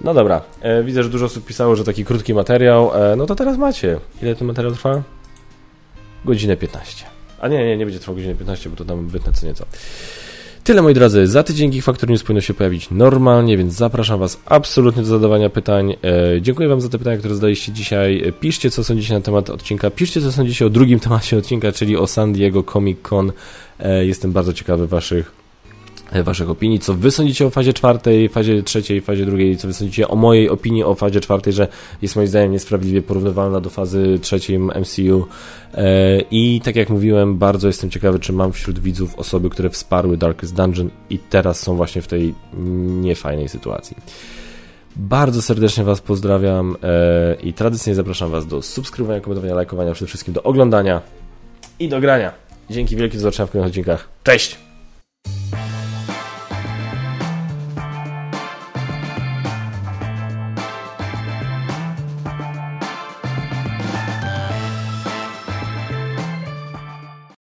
no dobra, e, widzę, że dużo osób pisało, że taki krótki materiał. E, no to teraz macie. Ile ten materiał trwa? Godzinę 15. A nie, nie, nie będzie trwał godzinę 15, bo to tam wytnę co nieco. Tyle moi drodzy, za tydzień Geek Factor News powinno się pojawić normalnie, więc zapraszam Was absolutnie do zadawania pytań. E, dziękuję Wam za te pytania, które zadaliście dzisiaj. Piszcie co sądzicie na temat odcinka, piszcie co sądzicie o drugim temacie odcinka, czyli o San Diego Comic Con. E, jestem bardzo ciekawy Waszych E, waszych opinii, co wy sądzicie o fazie czwartej, fazie trzeciej, fazie drugiej, co wy sądzicie o mojej opinii o fazie czwartej, że jest moim zdaniem niesprawiedliwie porównywalna do fazy trzeciej MCU e, i tak jak mówiłem, bardzo jestem ciekawy, czy mam wśród widzów osoby, które wsparły Darkest Dungeon i teraz są właśnie w tej niefajnej sytuacji. Bardzo serdecznie Was pozdrawiam e, i tradycyjnie zapraszam Was do subskrybowania, komentowania, lajkowania, przede wszystkim do oglądania i do grania. Dzięki wielkie, do zobaczenia w kolejnych odcinkach. Cześć!